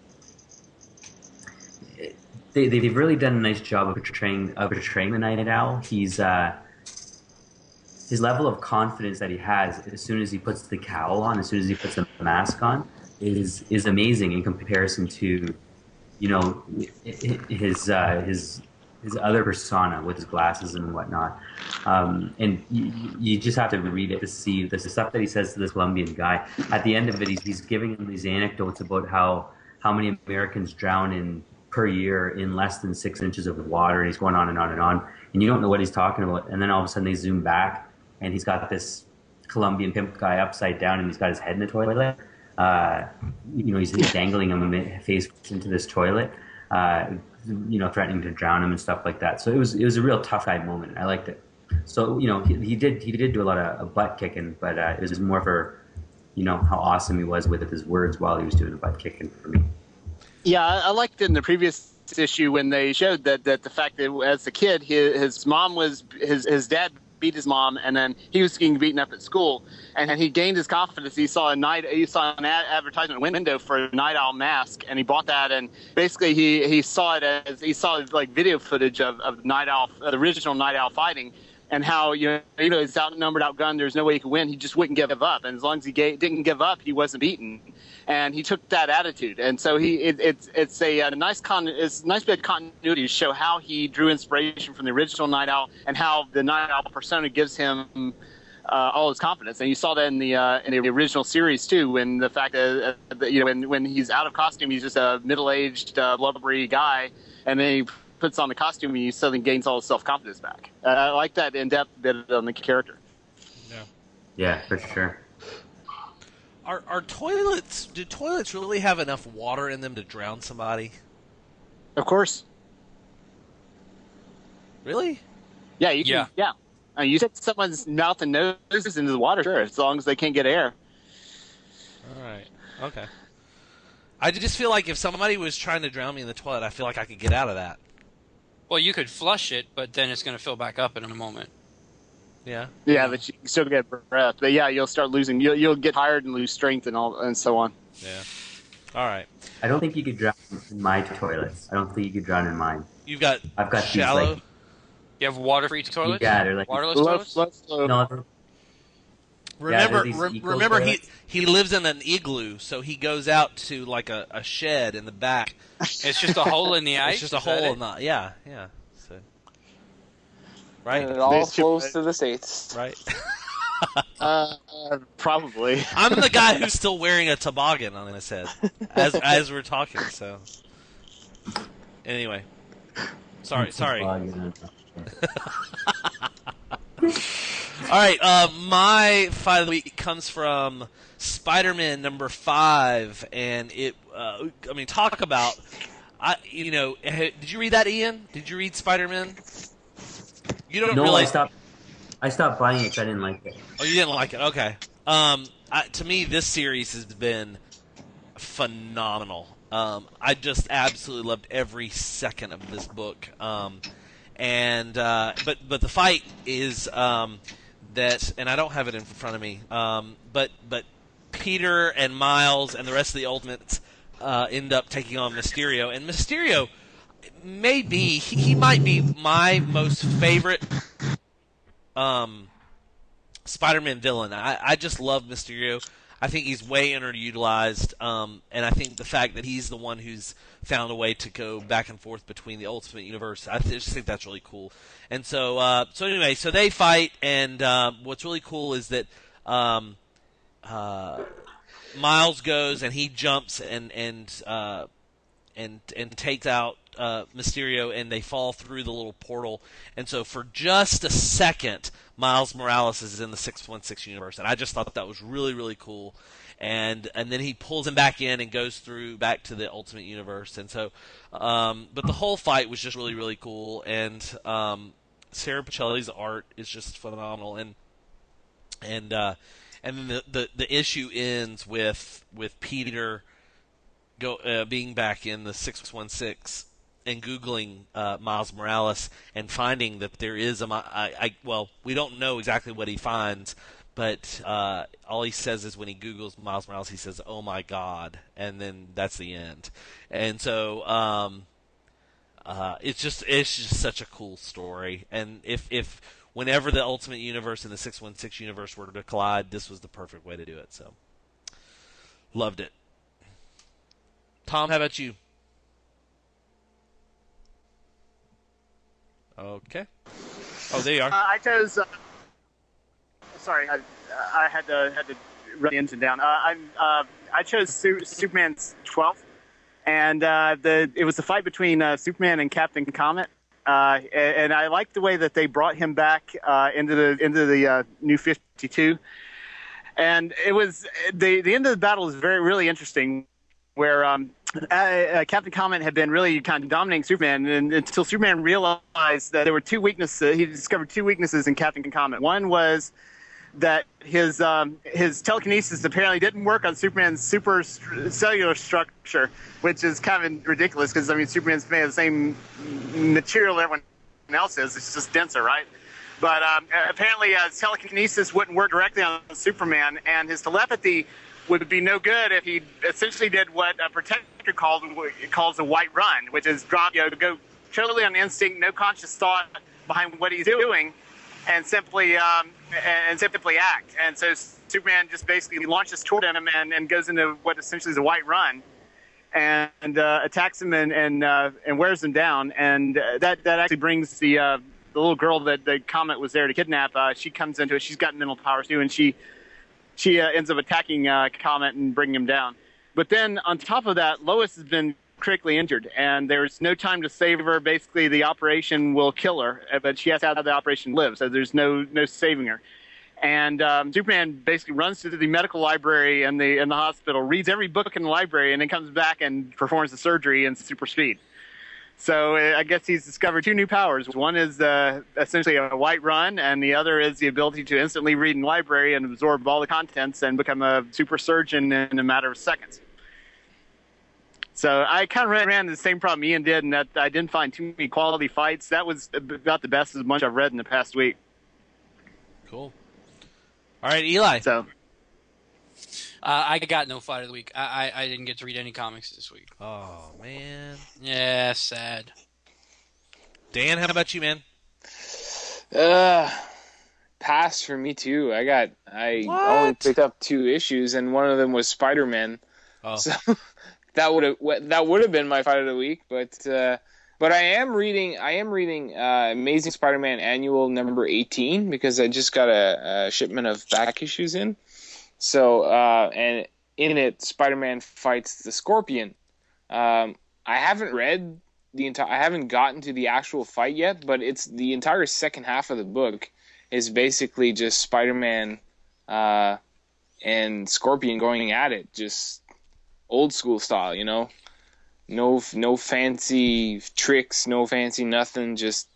S2: they, they've really done a nice job of portraying of portraying the Nite Owl. He's uh, his level of confidence that he has as soon as he puts the cowl on, as soon as he puts the mask on, is is amazing in comparison to, you know, his uh, his his other persona with his glasses and whatnot. Um, and you, you just have to read it to see the stuff that he says to this Colombian guy. At the end of it, he's, he's giving him these anecdotes about how how many Americans drown in per year in less than six inches of water, and he's going on and on and on, and you don't know what he's talking about. And then all of a sudden they zoom back, and he's got this Colombian pimp guy upside down, and he's got his head in the toilet. Uh, you know, he's, he's dangling him face into this toilet. Uh, you know, threatening to drown him and stuff like that. So it was it was a real tough guy moment. I liked it. So you know, he, he did he did do a lot of, of butt kicking, but uh, it was more for you know how awesome he was with his words while he was doing the butt kicking for me.
S3: Yeah, I, I liked in the previous issue when they showed that, that the fact that as a kid, his, his mom was his his dad beat his mom, and then he was getting beaten up at school, and he gained his confidence. He saw a night he saw an ad- advertisement window for a Nite Owl mask, and he bought that, and basically he he saw it as he saw like video footage of of Nite Owl, the original Nite Owl fighting. And how you know even though he's outnumbered, outgunned, there's no way he could win. He just wouldn't give up, and as long as he ga- didn't give up, he wasn't beaten and he took that attitude, and so he it, it's it's a, a nice con it's a nice bit of continuity to show how he drew inspiration from the original Nite Owl and how the Nite Owl persona gives him uh, all his confidence, and you saw that in the uh, in the original series too, when the fact that, uh, that you know when when he's out of costume, he's just a middle aged uh, blubbery guy, and then he puts on the costume and he suddenly gains all his self confidence back. Uh, I like that in depth bit on the character.
S2: Yeah, for sure.
S1: Are are toilets? Do toilets really have enough water in them to drown somebody?
S3: Of course,
S1: Really?
S3: yeah, you can,
S4: Yeah.
S3: yeah. Uh, you stick someone's mouth and noses into the water, sure, as long as they can't get air.
S1: All right. Okay. I just feel like if somebody was trying to drown me in the toilet, I feel like I could get out of that.
S4: Well, you could flush it, but then it's going to fill back up in a moment.
S1: Yeah.
S3: Yeah, but you can still get breath. But yeah, you'll start losing. You'll, you'll get tired and lose strength and all and so on.
S1: Yeah. All right.
S2: I don't think you could drown in my toilets. I don't think you could drown in mine.
S1: You've got
S2: I've got these,
S1: shallow.
S2: like-
S4: You have water-free toilets?
S2: Yeah, they're like
S4: Waterless
S3: Slow,
S4: toilets?
S3: slow, slow.
S2: no, they're-
S1: remember,
S2: these
S1: rem-
S2: eco
S1: remember, he
S2: toilets.
S1: he lives in an igloo, so he goes out to like a, a shed in the back.
S4: It's just a hole in the ice?
S1: It's just a hole in the yeah yeah. So, right,
S5: And it all
S3: These
S5: flows to the states.
S1: right.
S3: Uh, probably.
S1: I'm the guy who's still wearing a toboggan on his head as as we're talking. So, anyway, sorry, sorry. All right, uh, my fight of the week comes from Spider-Man number five, and it. Uh, I mean, talk about. I you know, did you read that, Ian? Did you read Spider-Man? You don't
S2: No, I stopped. I stopped buying it 'cause I didn't like it.
S1: Oh, you didn't like it? Okay. Um, I, to me, this series has been phenomenal. Um, I just absolutely loved every second of this book. Um, and uh, but but the fight is um, that, and I don't have it in front of me. Um, but but Peter and Miles and the rest of the Ultimates uh, end up taking on Mysterio, and Mysterio may be he, he might be my most favorite um, Spider-Man villain. I, I just love Mysterio. I think he's way underutilized, um, and I think the fact that he's the one who's found a way to go back and forth between the Ultimate Universe, I just think that's really cool. And so, uh, so anyway, so they fight, and uh, what's really cool is that um, uh, Miles goes and he jumps and and uh, and and takes out uh, Mysterio, and they fall through the little portal. And so, for just a second, Miles Morales is in the six one six universe, and I just thought that was really really cool. And and then he pulls him back in and goes through back to the Ultimate Universe. And so, um, but the whole fight was just really really cool. And um, Sara Pichelli's art is just phenomenal. And and uh, and then the, the the issue ends with with Peter go uh, being back in the 616 and googling uh, Miles Morales and finding that there is a I, I well we don't know exactly what he finds but uh, all he says is when he googles Miles Morales he says oh my god and then that's the end. And so um, uh, it's just it's just such a cool story. And if if whenever the Ultimate Universe and the 616 universe were to collide this was the perfect way to do it so. Loved it. Tom, how about you? Okay. Oh, there you are.
S3: Uh, I chose. Uh, sorry, I, I had to had to run the engine down. Uh, I'm uh, I chose Su- Superman's 12th, and uh, the it was the fight between uh, Superman and Captain Comet. Uh, and, and I liked the way that they brought him back uh, into the into the new 52, and it was the the end of the battle is very really interesting, where um, uh, uh, Captain Comet had been really kind of dominating Superman and, until Superman realized that there were two weaknesses. He discovered two weaknesses in Captain Comet. One was that his um, his telekinesis apparently didn't work on Superman's super st- cellular structure, which is kind of ridiculous because I mean Superman's made of the same material everyone else is. It's just denser, right? But um, apparently, uh, telekinesis wouldn't work directly on Superman, and his telepathy would be no good if he essentially did what a protector called calls a white run, which is drop, you know, to go totally on instinct, no conscious thought behind what he's doing, and simply um, and simply act. And so Superman just basically launches toward him and, and goes into what essentially is a white run. And uh, attacks him and and, uh, and wears him down, and uh, that that actually brings the uh, the little girl that the comet was there to kidnap. Uh, she comes into it. She's got mental powers too, and she she uh, ends up attacking uh, Comet and bringing him down. But then on top of that, Lois has been critically injured, and there's no time to save her. Basically, the operation will kill her, uh, but she has to have the operation live, so there's no no saving her. And um, Superman basically runs to the medical library and the in the hospital, reads every book in the library, and then comes back and performs the surgery in super speed. So uh, I guess he's discovered two new powers. One is uh, essentially a white run, and the other is the ability to instantly read in library and absorb all the contents and become a super surgeon in a matter of seconds. So I kind of ran, ran the same problem Ian did, and that I didn't find too many quality fights. That was about the best as much I've read in the past week.
S1: Cool. All right, Eli.
S3: So
S4: Uh, I got no fight of the week. I, I I didn't get to read any comics this week.
S1: Oh man.
S4: Yeah, sad.
S1: Dan, how about you, man?
S5: Uh, pass for me too. I got I only picked up two issues, and one of them was Spider Man.
S1: Oh,
S5: So that would have that would have been my fight of the week, but uh, but I am reading I am reading uh, Amazing Spider-Man Annual number eighteen because I just got a, a shipment of back issues in. So uh, and in it, Spider-Man fights the Scorpion. Um, I haven't read the entire. I haven't gotten to the actual fight yet, but it's the entire second half of the book is basically just Spider-Man uh, and Scorpion going at it, just old school style, you know. No, no fancy tricks, no fancy nothing. Just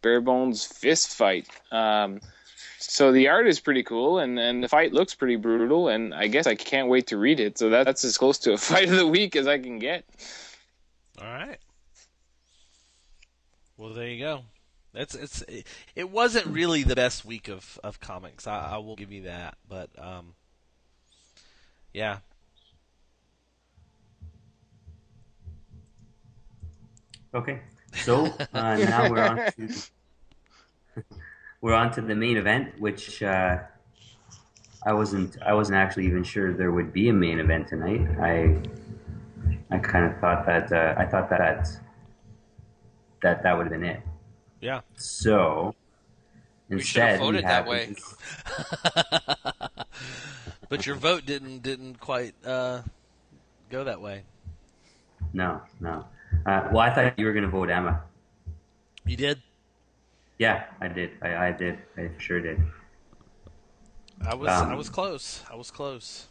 S5: bare bones fist fight. Um, so the art is pretty cool, and, and the fight looks pretty brutal, and I guess I can't wait to read it. So that, that's as close to a fight of the week as I can get.
S1: All right. Well, there you go. That's it's. It, it wasn't really the best week of of comics. I, I will give you that, but um, yeah.
S2: Okay, so uh, now we're on to we're on to the main event, which uh, I wasn't I wasn't actually even sure there would be a main event tonight. I I kind of thought that uh, I thought that that that would have been it.
S1: Yeah.
S2: So
S4: We should have voted that way.
S1: but your vote didn't didn't quite uh, go that way.
S2: No, no. Uh, well, I thought you were going to vote Emma.
S1: You did.
S2: Yeah, I did. I, I did. I sure did.
S1: I was
S2: Um,
S1: I was close. I was close.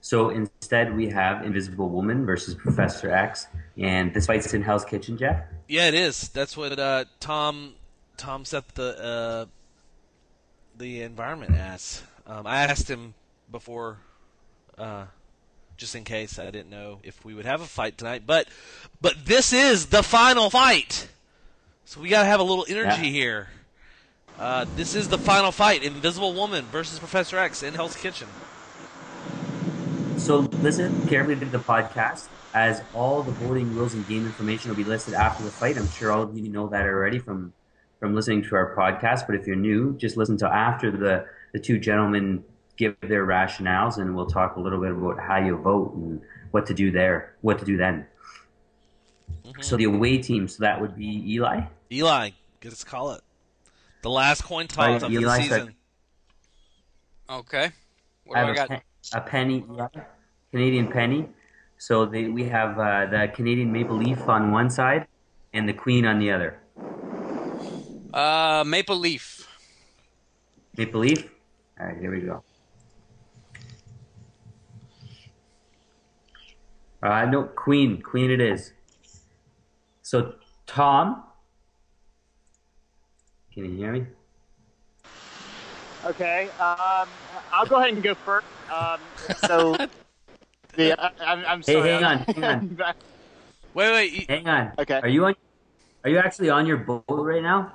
S2: So instead, we have Invisible Woman versus Professor X, and this fight's in Hell's Kitchen, Jeff.
S1: Yeah, it is. That's what uh, Tom Tom set the uh, the environment as. Um, I asked him before, uh, just in case I didn't know if we would have a fight tonight. But but this is the final fight, so we gotta have a little energy
S2: Yeah.
S1: here. Uh, this is the final fight: Invisible Woman versus Professor X in Hell's Kitchen.
S2: So listen carefully to the podcast, as all the voting rules and game information will be listed after the fight. I'm sure all of you know that already from from listening to our podcast. But if you're new, just listen to after the the two gentlemen give their rationales, and we'll talk a little bit about how you vote and what to do there, what to do then. So the away team, so that would be Eli.
S1: Eli, let's call it the last coin
S2: Right,
S1: toss of the season.
S2: said-
S4: Okay. What
S2: I
S4: do I
S2: have
S4: got?
S2: a, a penny, yeah, Canadian penny. So they, we have uh, the Canadian maple leaf on one side and the queen on the other.
S4: Uh, Maple Leaf.
S2: Maple leaf. All right, here we go. Uh, no, queen. Queen it is. So Tom, can you hear me?
S6: Okay, um, I'll go ahead and go first. Um, so, the, I, I'm, I'm
S2: Hey, hang on, hang on.
S1: Wait, wait. you-
S2: Hang on.
S6: Okay.
S2: Are you on? Are you actually on your boat right now?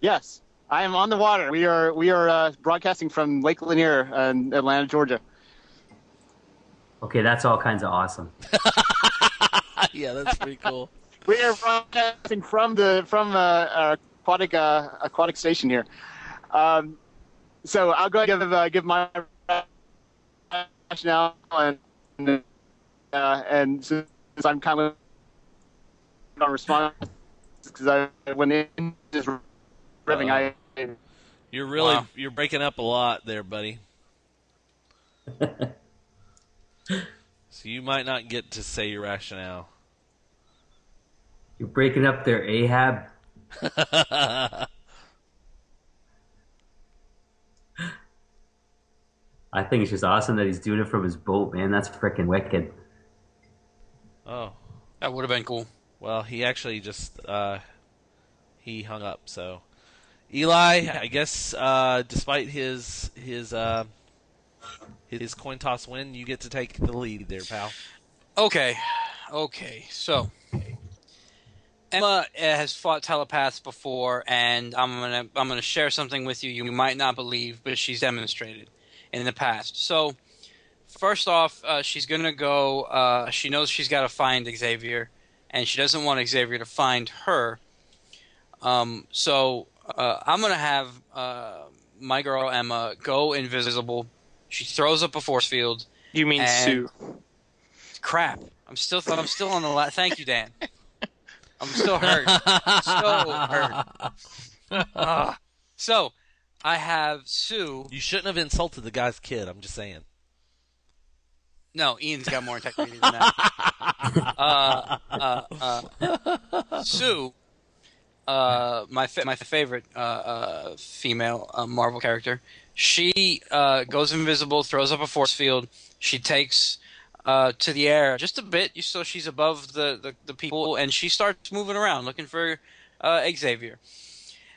S6: yes, I am on the water. We are we are uh, broadcasting from Lake Lanier in Atlanta, Georgia.
S2: Okay, that's all kinds of awesome.
S1: yeah, that's pretty cool.
S6: We are broadcasting from the from uh, our aquatic uh, aquatic station here. Um, so I'll go ahead and give uh, give my rationale and uh, and since I'm kind of going to respond because I went in just ripping. I
S1: You're really
S4: Wow.
S1: you're breaking up a lot there, buddy. so you might not get to say your rationale.
S2: You're breaking up there, Ahab. I think it's just awesome that he's doing it from his boat, man. That's freaking wicked.
S1: oh,
S4: That would have been cool.
S1: well, he actually just uh, he hung up. So Eli, I guess, uh, despite his his uh, his coin toss win, you get to take the lead there, pal.
S4: Okay, okay. So Emma uh, has fought telepaths before, and I'm gonna I'm gonna share something with you you might not believe, but she's demonstrated in the past. So first off, uh, she's gonna go. Uh, she knows she's got to find Xavier, and she doesn't want Xavier to find her. Um, so uh, I'm gonna have uh, my girl Emma go invisible. She throws up a force field.
S5: You mean Sue?
S4: Crap. I'm still I'm still on the la- Thank you, Dan. I'm still hurt. so hurt. Ah. so, I have Sue.
S1: You shouldn't have insulted the guy's kid. I'm just saying.
S4: No, Ian's got more integrity than that. Uh, uh, uh, Sue, uh, my fa- my favorite uh, uh, female uh, Marvel character. She uh, goes invisible, throws up a force field. She takes uh, to the air just a bit, so she's above the, the, the people, and she starts moving around looking for uh, Xavier.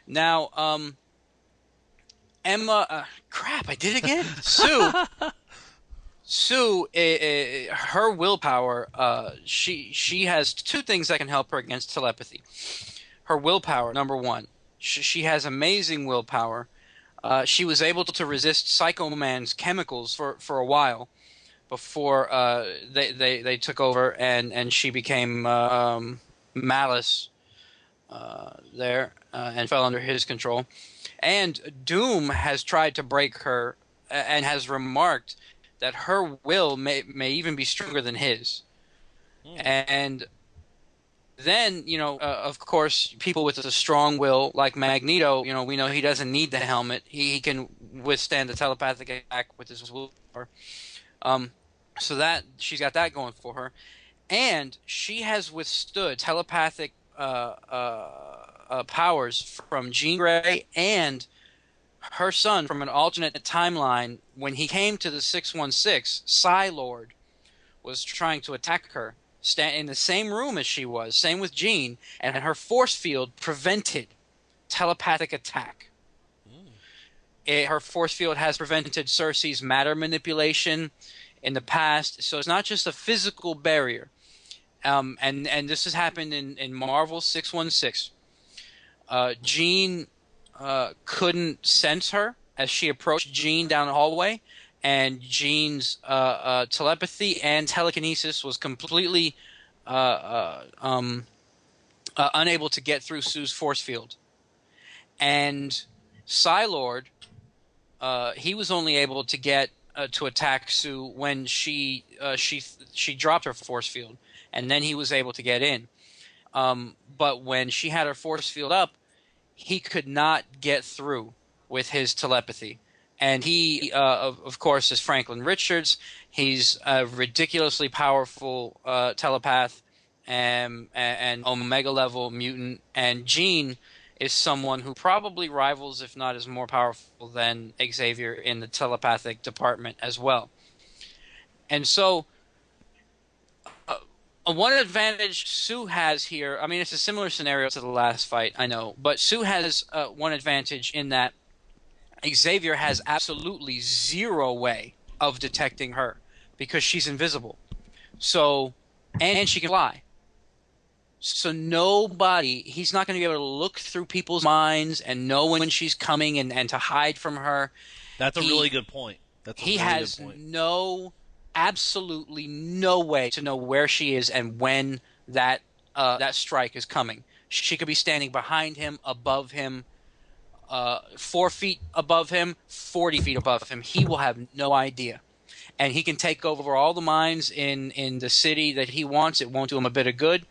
S4: Now, um, Emma, uh, crap, I did it again. Sue, Sue, uh, uh, her willpower, uh, she she has two things that can help her against telepathy. Her willpower, number one, she, she has amazing willpower. Uh, she was able to resist Psycho Man's chemicals for, for a while before uh, they, they they took over and and she became uh, um, Malice uh, there uh, and fell under his control. And Doom has tried to break her and has remarked that her will may may even be stronger than his. And then you know, uh, of course, people with a strong will like Magneto, you know, we know he doesn't need the helmet. He, he can withstand the telepathic attack with his willpower. Um, so that she's got that going for her, and she has withstood telepathic uh, uh, uh, powers from Jean Grey and her son from an alternate timeline. When he came to the six one six, Psi-Lord was trying to attack her, stand in the same room as she was. Same with Jean, and her force field prevented telepathic attack. It, her force field has prevented Sersi's matter manipulation in the past. So it's not just a physical barrier. Um, and, and this has happened in, in Marvel 616. Uh, Jean uh, couldn't sense her as she approached Jean down the hallway, and Jean's uh, uh, telepathy and telekinesis was completely uh, uh, um, unable to get through Sue's force field. And Psi-Lord, uh, he was only able to get uh, to attack Sue when she uh, she she dropped her force field, and then he was able to get in. Um, but when she had her force field up, he could not get through with his telepathy. And he, uh, of, of course, is Franklin Richards. He's a ridiculously powerful uh, telepath and, and Omega level mutant. And Jean is someone who probably rivals, if not is more powerful than Xavier in the telepathic department as well. And so, uh, one advantage Sue has here, I mean, it's a similar scenario to the last fight, I know, but Sue has uh, one advantage in that Xavier has absolutely zero way of detecting her because she's invisible. So, and she can fly. So nobody, he's not going to be able to look through people's minds and know when she's coming and, and to hide from her.
S1: That's a
S4: He-
S1: really good point. That's a
S4: He
S1: really
S4: has
S1: good point.
S4: no, absolutely no way to know where she is and when that uh, that strike is coming. She could be standing behind him, above him, uh, four feet above him, forty feet above him. He will have no idea, and he can take over all the mines in in the city that he wants. It won't do him a bit of good,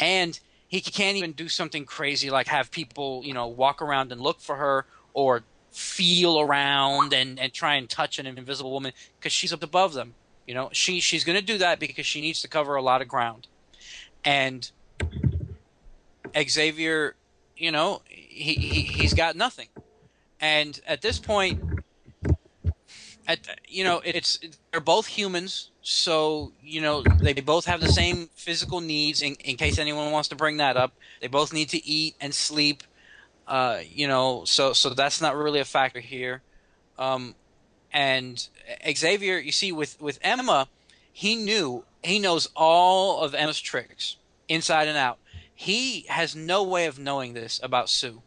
S4: and he can't even do something crazy like have people, you know, walk around and look for her or feel around and, and try and touch an invisible woman because she's up above them. You know, she she's going to do that because she needs to cover a lot of ground, and Xavier, you know, he, he he's got nothing, and at this point, at you know, it's they're both humans, so you know they both have the same physical needs. In, in case anyone wants to bring that up, they both need to eat and sleep. Uh, you know, so so that's not really a factor here. Um, and Xavier, you see, with with Emma, he knew he knows all of Emma's tricks inside and out. He has no way of knowing this about Sue.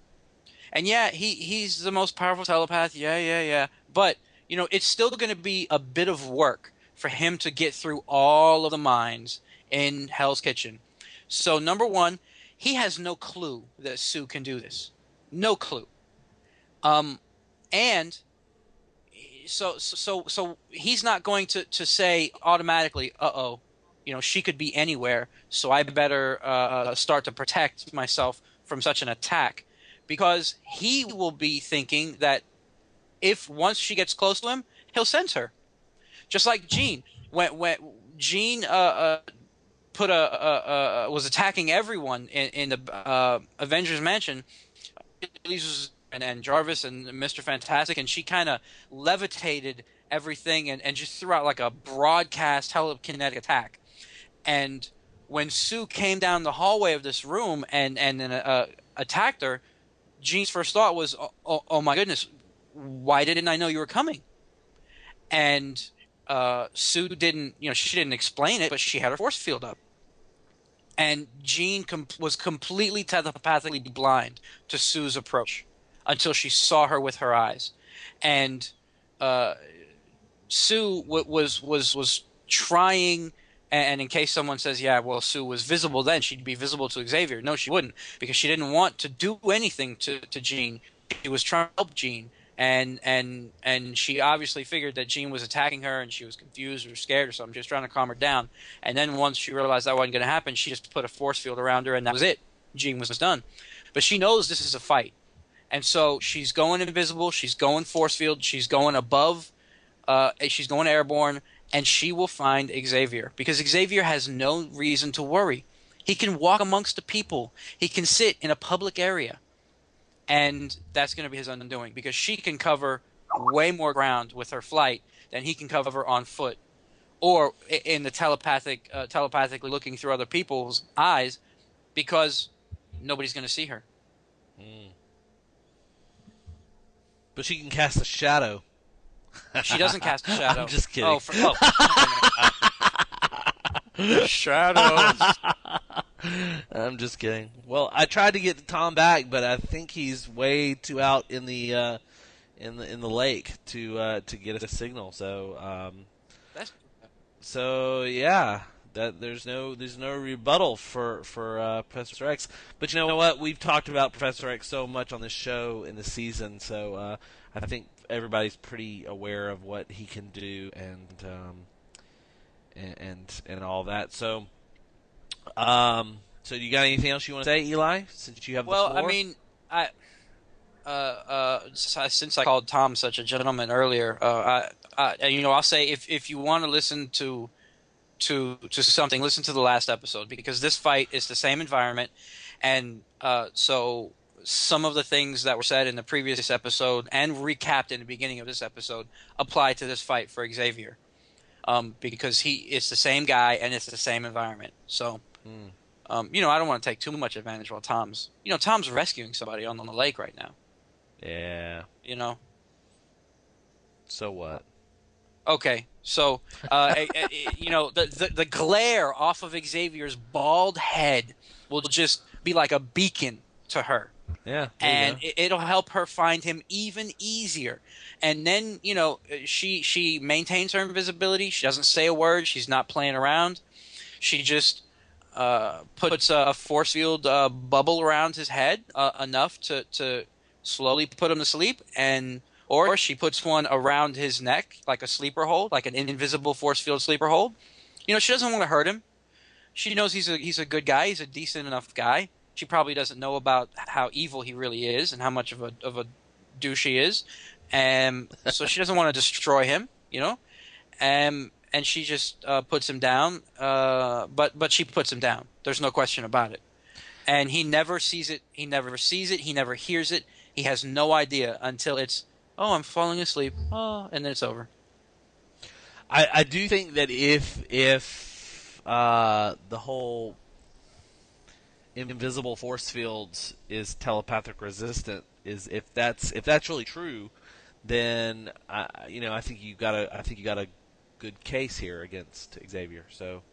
S4: And yeah, he he's the most powerful telepath. Yeah, yeah, yeah. But you know, it's still going to be a bit of work for him to get through all of the minds in Hell's Kitchen. So number one, he has no clue that Sue can do this. No clue. Um, and so so so he's not going to to say automatically, uh oh, you know, she could be anywhere, so I better uh, start to protect myself from such an attack, because he will be thinking that if once she gets close to him, he'll sense her, just like Jean. When when Jean uh, uh, put a, a was attacking everyone in, in the uh, Avengers Mansion, and, and Jarvis and Mister Fantastic, and she kind of levitated everything and, and just threw out like a broadcast telekinetic attack. And when Sue came down the hallway of this room and and then uh, attacked her, Jean's first thought was, oh, oh, "Oh my goodness, why didn't I know you were coming?" And uh, Sue didn't, you know, she didn't explain it, but she had her force field up. And Jean com- was completely telepathically blind to Sue's approach until she saw her with her eyes, and uh, Sue w- was was was trying. And in case someone says, "Yeah, well, Sue was visible then; she'd be visible to Xavier." No, she wouldn't, because she didn't want to do anything to to Jean. She was trying to help Jean, and and and she obviously figured that Jean was attacking her, and she was confused or scared or something, just trying to calm her down. And then once she realized that wasn't going to happen, she just put a force field around her, and that was it. Jean was done. But she knows this is a fight, and so she's going invisible, she's going force field, she's going above, uh, she's going airborne, and she will find Xavier because Xavier has no reason to worry. He can walk amongst the people. He can sit in a public area and that's going to be his undoing because she can cover way more ground with her flight than he can cover on foot or in the telepathic uh, telepathically looking through other people's eyes because nobody's going to see her.
S1: But she can cast a shadow.
S4: she doesn't cast a shadow.
S1: I'm just kidding.
S4: oh, for, oh shadows
S1: I'm just kidding. Well, I tried to get Tom back, but I think he's way too out in the uh, in the in the lake to uh, to get a signal. So um,
S4: That's-
S1: so yeah, that there's no there's no rebuttal for for uh, Professor X. But you know what? We've talked about Professor X so much on this show in the season, so uh, I think everybody's pretty aware of what he can do and um, and, and and all that. So. Um. So, you got anything else you want to say, Eli? Since you have
S4: well
S1: the
S4: i mean i uh, uh, since I called Tom such a gentleman earlier, uh, I, I, you know, I'll say if, if you want to listen to to to something, listen to the last episode because this fight is the same environment, and uh, so some of the things that were said in the previous episode and recapped in the beginning of this episode apply to this fight for Xavier, um, because he it's the same guy and it's the same environment. So. Um, you know, I don't want to take too much advantage while Tom's, you know, Tom's rescuing somebody on, on the lake right now.
S1: yeah.
S4: You know,
S1: So what?
S4: Okay, so uh, you know the, the the glare off of Xavier's bald head will just be like a beacon to her,
S1: Yeah.
S4: and it, it'll help her find him even easier. And then you know she she maintains her invisibility. She doesn't say a word. She's not playing around. She just uh, puts a, force field uh, bubble around his head uh, enough to to slowly put him to sleep. And or she puts one around his neck like a sleeper hold like an invisible force field sleeper hold. You know she doesn't want to hurt him. She knows he's a he's a good guy. He's a decent enough guy. She probably doesn't know about how evil he really is and how much of a of a douche he is. And so she doesn't want to destroy him you know? And and she just uh, puts him down uh, but but she puts him down. There's no question about it. And he never sees it. He never sees it. He never hears it. He has no idea until it's oh i'm falling asleep. Oh and then it's over.
S1: I, I do think that if if uh, the whole invisible force fields is telepathic resistant is if that's if that's really true, then I you know I think you got a I think you got a good case here against Xavier. So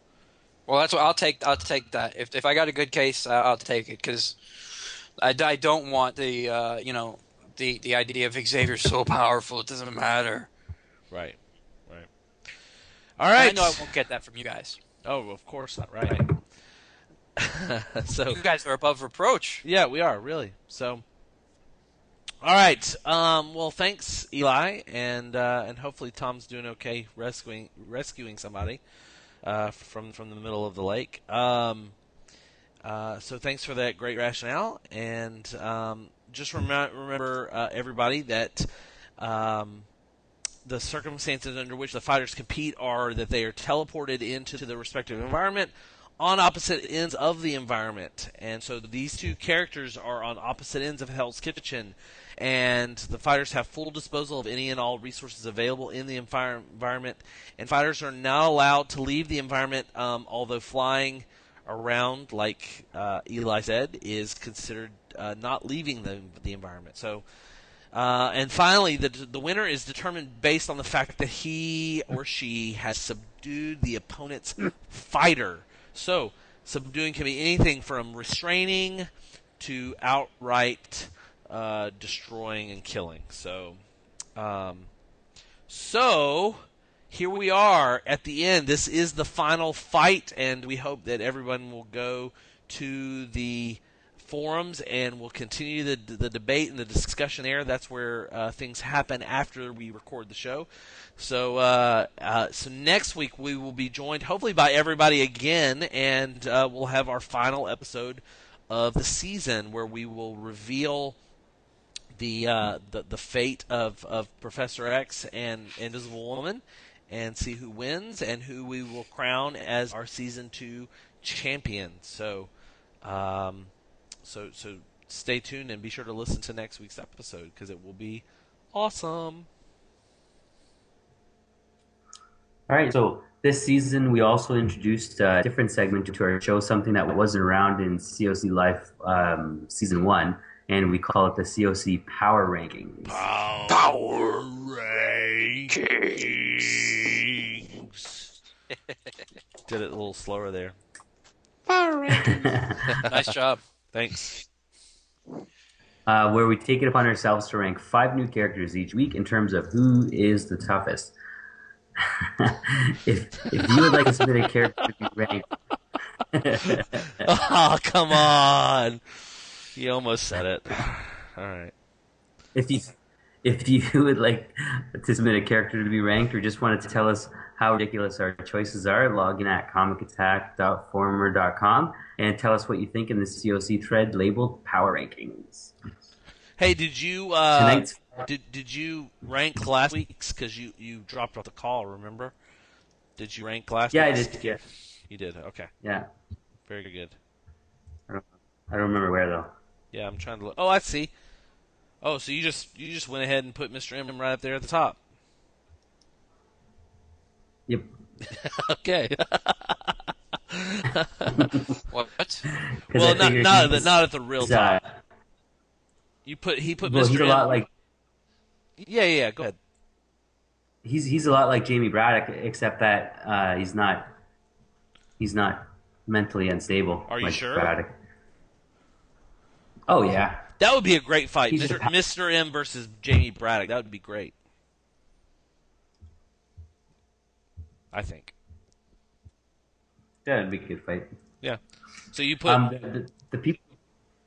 S4: well that's what i'll take i'll take that if, if i got a good case i'll take it because I, I don't want the uh, you know the the idea of Xavier so powerful it doesn't matter
S1: right, right. All right.
S4: i know i won't get that from you guys
S1: Oh, of course not. Right. so
S4: you guys are above reproach
S1: Yeah, we are really. So, all right. Um, well, thanks, Eli, and uh, and hopefully Tom's doing okay rescuing rescuing somebody uh, from from the middle of the lake. Um, uh, so thanks for that great rationale, and um, just rem- remember uh, everybody that. Um, the circumstances under which the fighters compete are that they are teleported into the respective environment on opposite ends of the environment, and so these two characters are on opposite ends of Hell's Kitchen, and the fighters have full disposal of any and all resources available in the envir- environment, and fighters are not allowed to leave the environment, um, although flying around, like uh, Eli said, is considered uh, not leaving the the environment. So. Uh, and finally, the the winner is determined based on the fact that he or she has subdued the opponent's fighter. So, subduing can be anything from restraining to outright uh, destroying and killing. So, um, so here we are at the end. This is the final fight, and we hope that everyone will go to the forums and we'll continue the, the debate and the discussion there. That's where uh, things happen after we record the show. So, uh, uh, so next week we will be joined hopefully by everybody again, and uh, we'll have our final episode of the season where we will reveal the uh, the, the fate of, of Professor X and Invisible Woman, and see who wins and who we will crown as our season two champion. So. Um, so so stay tuned and be sure to listen to next week's episode because it will be awesome.
S2: All right, so this season we also introduced a different segment to our show, something that wasn't around in COC Life um, season one, and we call it the COC Power Rankings.
S1: Power rankings. Did it a little slower there. Power Rankings.
S4: Nice job.
S1: Thanks.
S2: uh, where we take it upon ourselves to rank five new characters each week in terms of who is the toughest. if, if you would like to submit a character to be ranked,
S1: oh come on! You almost said it. All right.
S2: if you if you would like to submit a character to be ranked or just wanted to tell us how ridiculous our choices are, log in at comicattack.forumer.com and tell us what you think in the COC thread labeled Power Rankings.
S1: Hey, did you uh,
S2: Tonight's
S1: did did you rank last week's? Because you you dropped off the call. Remember? Did you rank last?
S2: yeah, I did. Yeah,
S1: You did. Okay.
S2: yeah.
S1: Very good.
S2: I don't, I don't remember where though.
S1: Yeah, I'm trying to look. Oh, I see. Oh, so you just you just went ahead and put Mr. M right up there at the top.
S2: Yep.
S1: okay.
S4: What?
S2: 'Cause
S1: well, not not at the, not at the real
S2: he's, uh,
S1: top. You put he put
S2: well,
S1: Mr.
S2: he's a
S1: M.
S2: lot like
S1: yeah, yeah, yeah. Go ahead.
S2: he's he's a lot like Jamie Braddock, except that uh, he's not he's not mentally unstable.
S1: Are you
S2: like
S1: sure?
S2: Braddock. Oh yeah,
S1: That would be a great fight,
S2: He's
S1: Mr.
S2: a pa-
S1: Mr. M versus Jamie Braddock. That would be great. I think.
S2: that'd be a good fight.
S1: Yeah. So you put.
S2: Um, the, the, the people.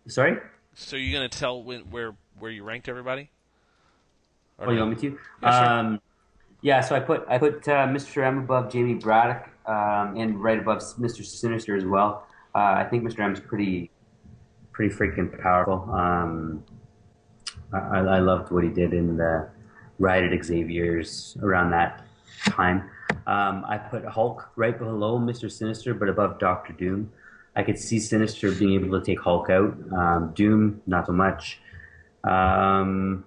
S2: Sorry.
S1: so you're gonna tell when, where where you ranked everybody? Or
S2: Oh, you want me to?
S1: Yeah, sure.
S2: um, yeah. So I put I put uh, Mr. M above Jamie Braddock, um, and right above Mr. Sinister as well. Uh, I think Mr. M's pretty pretty freaking powerful. Um, I, I loved what he did in the Riot at Xavier's around that time. Um, I put Hulk right below Mr. Sinister, but above Doctor Doom. I could see Sinister being able to take Hulk out. Um, Doom, not so much. Um,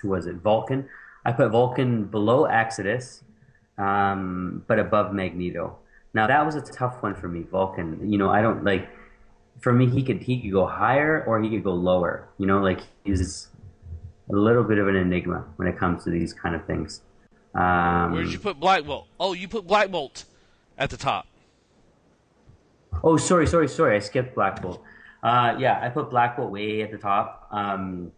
S2: who was it? Vulcan. I put Vulcan below Exodus, um, but above Magneto. Now that was a tough one for me. Vulcan. You know, I don't like. For me, he could he could go higher or he could go lower. You know, like he's a little bit of an enigma when it comes to these kind of things. Um,
S1: Where did you put Black Bolt? Oh, you put Black Bolt at the top.
S2: Oh, sorry, sorry, sorry. I skipped Black Bolt. Uh, yeah, I put Black Bolt way at the top. Um,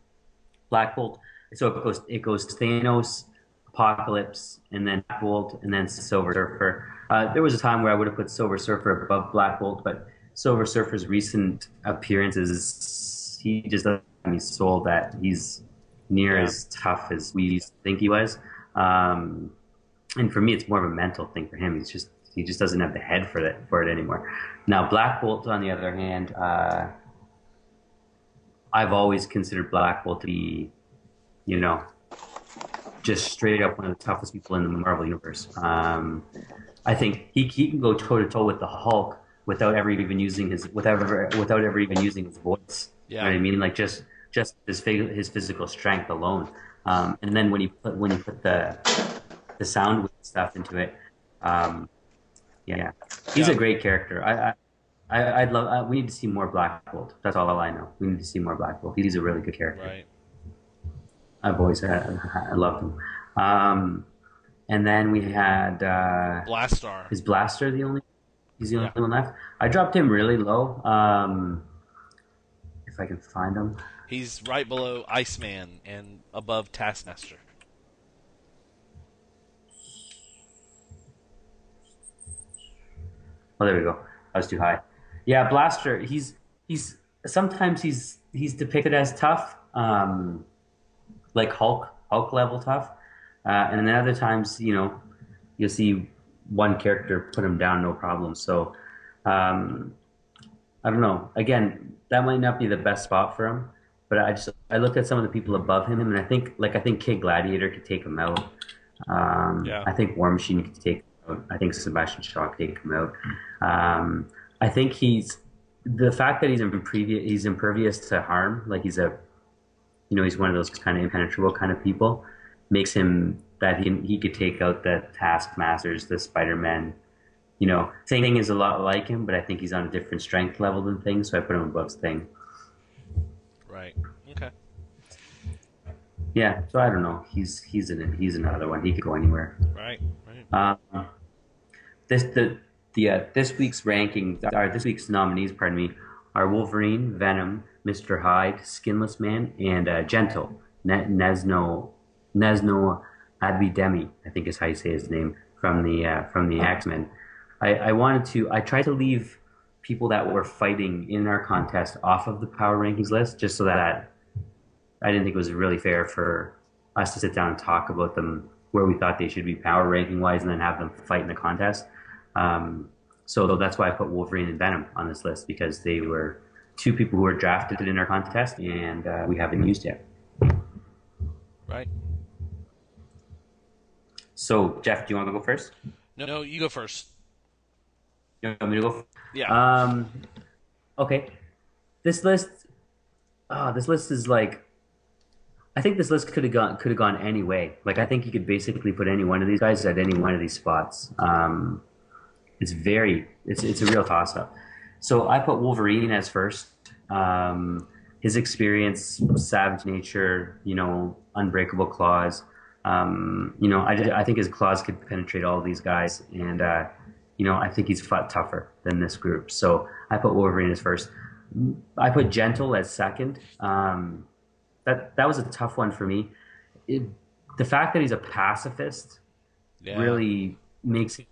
S2: Black Bolt. So it goes it goes Thanos, Apocalypse, and then Black Bolt, and then Silver Surfer. Uh, there was a time where I would have put Silver Surfer above Black Bolt, but Silver Surfer's recent appearances, he just doesn't have sold that he's near
S1: Yeah.
S2: as tough as we used to think he was. Um, and for me, it's more of a mental thing for him. He's just he just doesn't have the head for it for it anymore. Now, Black Bolt, on the other hand, uh, I've always considered Black Bolt to be, you know, just straight up one of the toughest people in the Marvel universe. Um, I think he he can go toe to toe with the Hulk without ever even using his without ever without ever even using his voice. You know
S1: Yeah.
S2: what I mean? Like just just his his physical strength alone. Um, and then when he put when he put the the sound stuff into it, um, yeah, he's
S1: Yeah.
S2: a great character. I. I I, I'd love. Uh, we need to see more Black Bolt. That's all I know. We need to see more Black Bolt. He's a really good character.
S1: Right.
S2: I've always had, I loved him. Um, and then we had uh,
S1: Blastaar.
S2: is Blastaar the only? He's the only one left. I dropped him really low. Um, if I can find him.
S1: He's right below Iceman and above Taskmaster.
S2: Oh, there we go. I was too high. Yeah, Blastaar. He's he's sometimes he's he's depicted as tough, um, like Hulk Hulk level tough, uh, and then other times you know you'll see one character put him down no problem. So um, I don't know. Again, that might not be the best spot for him, but I just I looked at some of the people above him, and I think like I think Kid Gladiator could take him out. Um,
S1: Yeah.
S2: I think War Machine could take him out. I think Sebastian Shaw could take him out. Um, I think he's the fact that he's impervious he's impervious to harm, like he's a you know he's one of those kind of impenetrable kind of people, makes him that he he could take out the Taskmasters, the Spider Man. You know, Thing is a lot like him, but I think he's on a different strength level than Thing, so I put him above Thing.
S1: Right. Okay.
S2: Yeah, so I don't know. He's he's in he's another one. He could go anywhere.
S1: Right. Right.
S2: Um, this the the uh, this week's ranking or this week's nominees, pardon me, are Wolverine, Venom, Mister Hyde, Skinless Man, and uh, Gentle ne- Nezhno Nezhno Abidemi. I think is how you say his name from the uh, from the X Men. I, I wanted to. I tried to leave people that were fighting in our contest off of the power rankings list, just so that I didn't think it was really fair for us to sit down and talk about them where we thought they should be power ranking wise, and then have them fight in the contest. Um, so that's why I put Wolverine and Venom on this list because they were two people who were drafted in our contest, and uh, we haven't used yet.
S1: Right.
S2: So Jeff, do you want to go first?
S1: No, no, you go first.
S2: You want me to go?
S1: Yeah.
S2: Um, okay. This list, ah, this list is like, I think this list could have gone could have gone any way. Like I think you could basically put any one of these guys at any one of these spots. Um, it's very, it's it's a real toss up. So I put Wolverine as first. Um, his experience, savage nature, you know, unbreakable claws. Um, you know, I, I think his claws could penetrate all these guys, and uh, you know, I think he's fought tougher than this group. So I put Wolverine as first. I put Gentle as second. Um, that that was a tough one for me. It, the fact that he's a pacifist
S1: yeah.
S2: really makes it,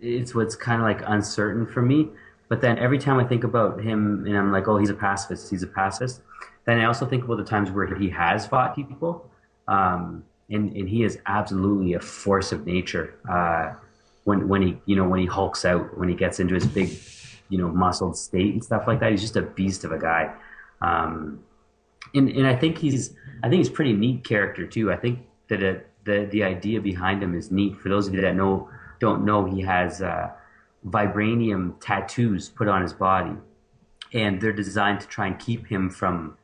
S2: it's what's kind of like uncertain for me. But then every time I think about him and I'm like, oh, he's a pacifist, he's a pacifist. Then I also think about the times where he has fought people, um, and and he is absolutely a force of nature. Uh, when when he you know when he hulks out, when he gets into his big, you know, muscled state and stuff like that, he's just a beast of a guy. Um, and and I think he's I think he's pretty neat character too. I think that the the idea behind him is neat. For those of you that know don't know, he has uh, vibranium tattoos put on his body, and they're designed to try and keep him from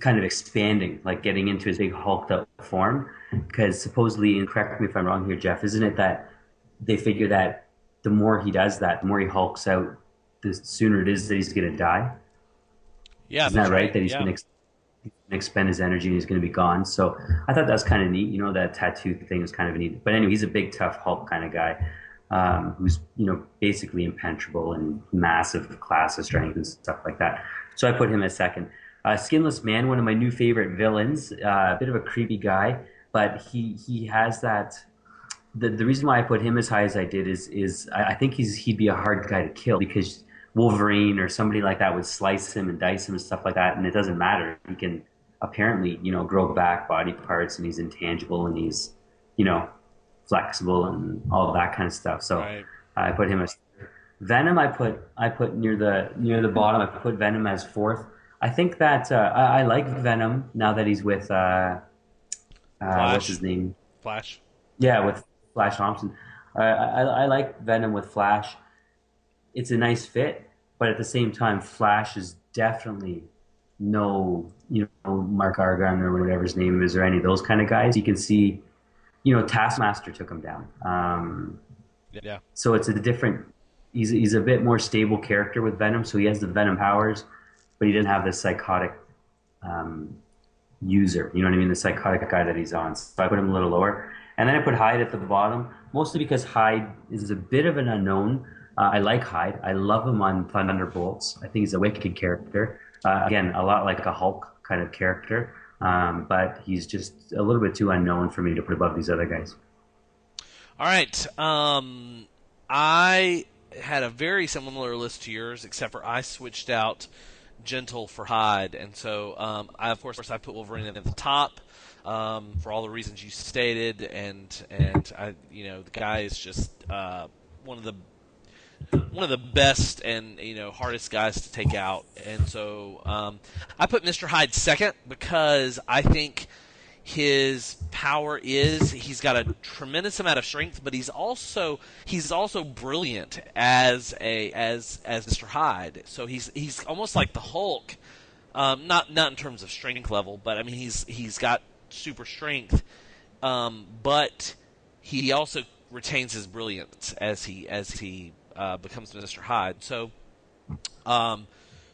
S2: kind of expanding, like getting into his big hulked up form. Because supposedly, and correct me if I'm wrong here, Jeff, isn't it that they figure that the more he does that, the more he hulks out, the sooner it is that he's going to die.
S1: Yeah.
S2: Isn't that
S1: that's
S2: right? That he's
S1: yeah.
S2: going to expend his energy and he's going to be gone. So I thought that was kind of neat. You know, that tattoo thing was kind of neat. But anyway, he's a big, tough Hulk kind of guy um, who's, you know, basically impenetrable and massive class of strength and stuff like that. So I put him as second. Uh, Skinless Man, one of my new favorite villains, uh, a bit of a creepy guy, but he, he has that. The, the reason why I put him as high as I did is is I, I think he's he'd be a hard guy to kill because Wolverine or somebody like that would slice him and dice him and stuff like that, and it doesn't matter. He can apparently, you know, grow back body parts, and he's intangible, and he's, you know, flexible and all that kind of stuff. So
S1: Right.
S2: I put him as Venom. I put I put near the near the bottom. I put Venom as fourth. I think that uh, I, I like Venom now that he's with uh, Uh, what's his name?
S1: Flash.
S2: Yeah, with Flash Thompson. Uh, I, I like Venom with Flash. It's a nice fit, but at the same time, Flash is definitely no, you know, Mac Gargan or whatever his name is, or any of those kind of guys. You can see, you know, Taskmaster took him down. Um,
S1: Yeah.
S2: so it's a different. He's he's a bit more stable character with Venom, so he has the Venom powers, but he didn't have the psychotic um, user. You know what I mean? The psychotic guy that he's on. So I put him a little lower, and then I put Hyde at the bottom, mostly because Hyde is a bit of an unknown. Uh, I like Hyde. I love him on Thunderbolts. I think he's a wicked character. Uh, again, a lot like a Hulk kind of character, um, but he's just a little bit too unknown for me to put above these other guys.
S1: All right. Um, I had a very similar list to yours, except for I switched out Gentle for Hyde, and so um, I of course I put Wolverine at the top um, for all the reasons you stated, and and I you know the guy is just uh, one of the one of the best and you know hardest guys to take out, and so um, I put Mr. Hyde second because I think his power is he's got a tremendous amount of strength, but he's also he's also brilliant as a as as Mr. Hyde. So he's he's almost like the Hulk, um, not not in terms of strength level, but I mean he's he's got super strength, um, but he also retains his brilliance as he as he uh, becomes Mr. Hyde. So. Um,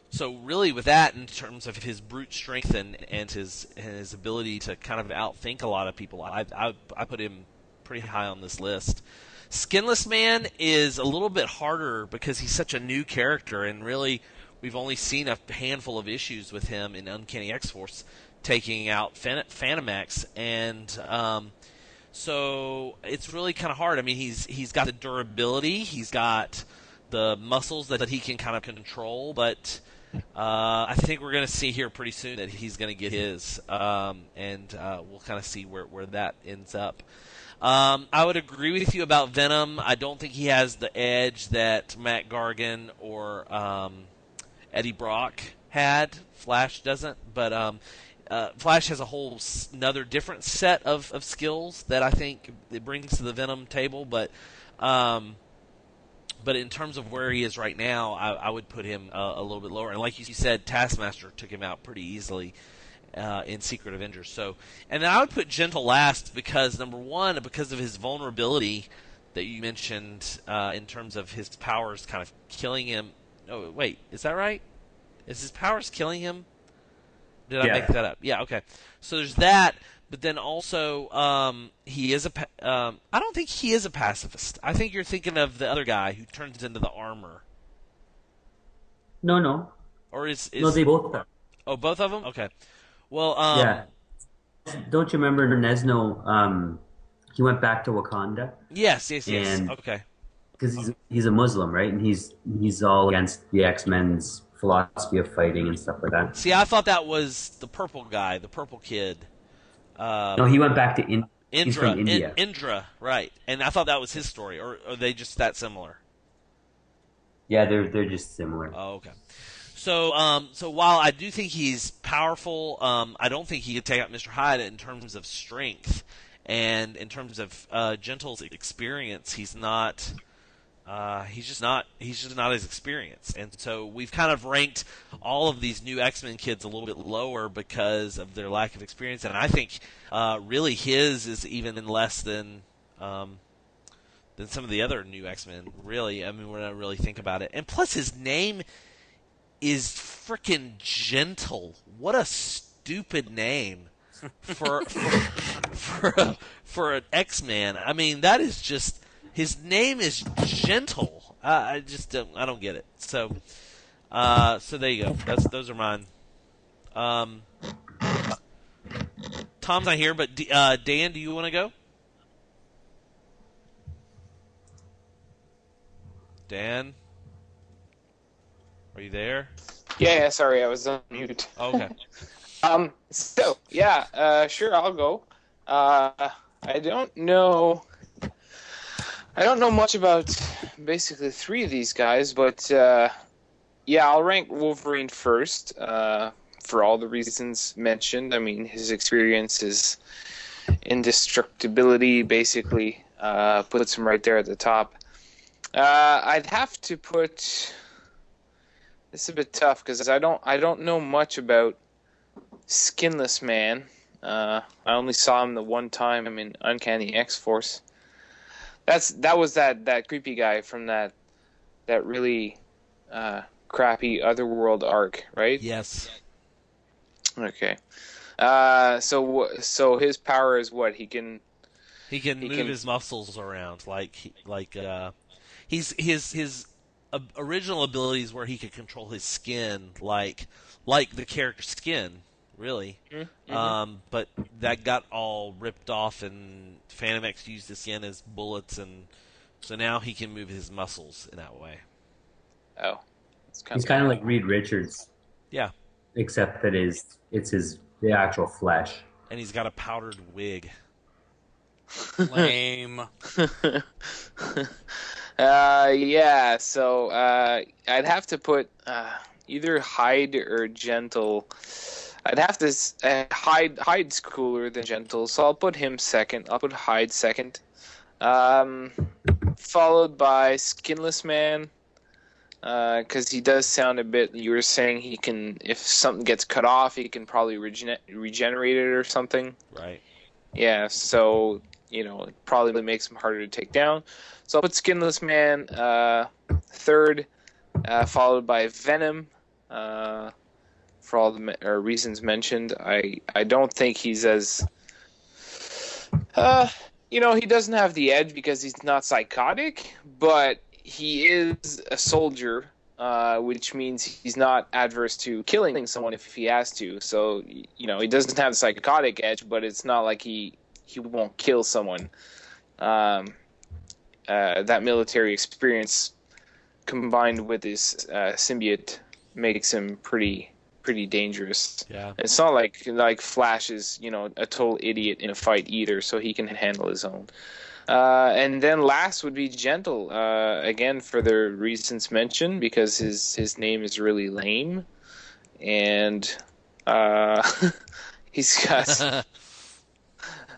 S1: so really, with that, in terms of his brute strength and, and his his ability to kind of outthink a lot of people, I, I I put him pretty high on this list. Skinless Man is a little bit harder because he's such a new character, and really, we've only seen a handful of issues with him in Uncanny X Force taking out Phan- Fantomex, and um, so it's really kind of hard. I mean, he's he's got the durability, he's got the muscles that he can kind of control, but uh, I think we're going to see here pretty soon that he's going to get his, um, and uh, we'll kind of see where, where that ends up. Um, I would agree with you about Venom. I don't think he has the edge that Mac Gargan or um, Eddie Brock had. Flash doesn't, but um, uh, Flash has a whole another different set of, of skills that I think it brings to the Venom table. But um, but in terms of where he is right now, I, I would put him uh, a little bit lower. And like you said, Taskmaster took him out pretty easily uh, in Secret Avengers. So, and then I would put Gentle last because number one, because of his vulnerability that you mentioned uh, in terms of his powers kind of killing him. Oh wait, is that right? Is his powers killing him? Did I make that up? Yeah. Okay. So there's that. But then also, um, he is a. Um, I don't think he is a pacifist. I think you're thinking of the other guy who turns into the armor,
S2: No, no,
S1: or is, is
S2: no. They both are.
S1: oh both of them? Okay. Well, um,
S2: yeah. Don't you remember Nezhno? Um, he went back to Wakanda
S1: yes, yes, yes.
S2: And-
S1: okay.
S2: because he's he's a Muslim, right? And he's he's all against the X Men's philosophy of fighting and stuff like that.
S1: See, I thought that was the purple guy, the purple kid. Uh,
S2: No, he went back to in, he's
S1: Indra,
S2: from India.
S1: In, Indra, right? And I thought that was his story, or are they just that similar?
S2: yeah, they're they're just similar.
S1: Oh, okay. So, um, so while I do think he's powerful, um, I don't think he could take out Mr. Hyde in terms of strength and in terms of uh, Gentle's experience. He's not. Uh, he's just not. He's just not as experienced, and so we've kind of ranked all of these new X Men kids a little bit lower because of their lack of experience. And I think uh, really his is even less than um, than some of the other new X Men. Really, I mean, when I really think about it, and plus his name is freaking gentle. What a stupid name for for for, a, for an X Man. I mean, that is just his name is gentle. I, I just don't. I don't get it. So, uh, so there you go. That's those are mine. Um, Tom's not here, but D- uh, Dan, do you want to go? Dan, are you there?
S5: Yeah, yeah. Sorry, I was on mute.
S1: Oh, okay.
S5: Um. So yeah, uh, sure, I'll go. Uh, I don't know. I don't know much about basically three of these guys, but uh, yeah, I'll rank Wolverine first uh, for all the reasons mentioned. I mean, his experience is indestructibility, basically. Uh, puts him right there at the top. Uh, I'd have to put. This is a bit tough because I don't I don't know much about Skinless Man. Uh, I only saw him the one time in Uncanny X Force. That's that was that that creepy guy from that that really uh, crappy Otherworld arc, right?
S1: Yes.
S5: Okay. Uh, so so his power is what he can.
S1: He can
S5: He
S1: move
S5: can-
S1: his muscles around like like uh, he's his his original abilities where he could control his skin like like the character skin really.
S5: Mm-hmm.
S1: Um, but that got all ripped off, and Fantomex used his skin as bullets, and so now he can move his muscles in that way.
S5: Oh, it's kind
S2: He's kind of like Reed Richards,
S1: Yeah,
S2: except that is it's his the actual flesh.
S1: and he's got a powdered wig.
S4: Lame.
S5: uh, yeah. So uh, I'd have to put uh, either Hyde or Gentle. I'd have to uh, Hyde. Hyde's cooler than Gentle, so I'll put him second. I'll put Hyde second. Um, followed by Skinless Man. Because he does sound a bit. You were saying he can, if something gets cut off, he can probably regen- regenerate it or something.
S1: Right.
S5: Yeah, so you know, it probably makes him harder to take down. So I'll put Skinless Man uh, third, uh, followed by Venom. Uh, for all the reasons mentioned, I I don't think he's as. Uh, you know, he doesn't have the edge because he's not psychotic, but he is a soldier. Uh, which means he's not adverse to killing someone if he has to. So you know he doesn't have the psychotic edge, but it's not like he he won't kill someone. Um, uh, that military experience combined with his uh, symbiote makes him pretty pretty dangerous.
S1: Yeah.
S5: It's not like like Flash is you know a total idiot in a fight either, so he can handle his own. Uh, and then last would be Gentle, uh, again for the reasons mentioned, because his his name is really lame, and uh, he's got.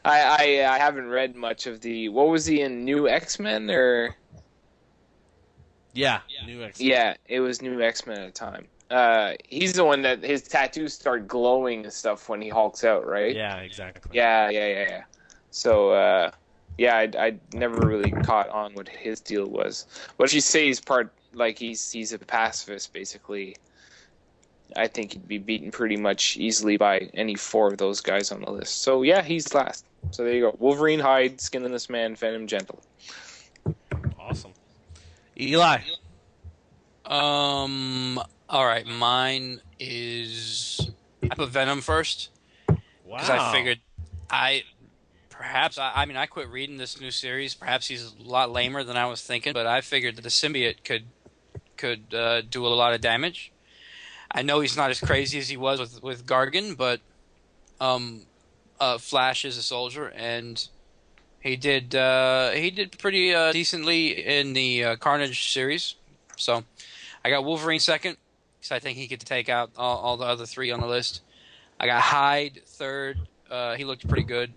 S5: I, I I haven't read much of the. What was he in New X Men or?
S1: Yeah. New X.
S5: Men Yeah, it was New X Men at the time. Uh, he's the one that his tattoos start glowing and stuff when he hulks out, right?
S1: Yeah. Exactly.
S5: Yeah, yeah, yeah, yeah. So, uh, yeah, I, I never really caught on what his deal was. But if you say he's part, like he's he's a pacifist, basically, I think he'd be beaten pretty much easily by any four of those guys on the list. So yeah, he's last. So there you go: Wolverine, Hyde, Skinless Man, Venom, Gentle.
S1: Awesome. Eli.
S4: Um. All right, mine is I put Venom first
S1: Wow.
S4: because I figured I perhaps I, I mean I quit reading this new series. Perhaps he's a lot lamer than I was thinking, but I figured that the symbiote could could uh, do a lot of damage. I know he's not as crazy as he was with with Gargan, but um, uh, Flash is a soldier and. He did. Uh, he did pretty uh, decently in the uh, Carnage series. So, I got Wolverine second because I think he could take out all, all the other three on the list. I got Hyde third. Uh, he looked pretty good.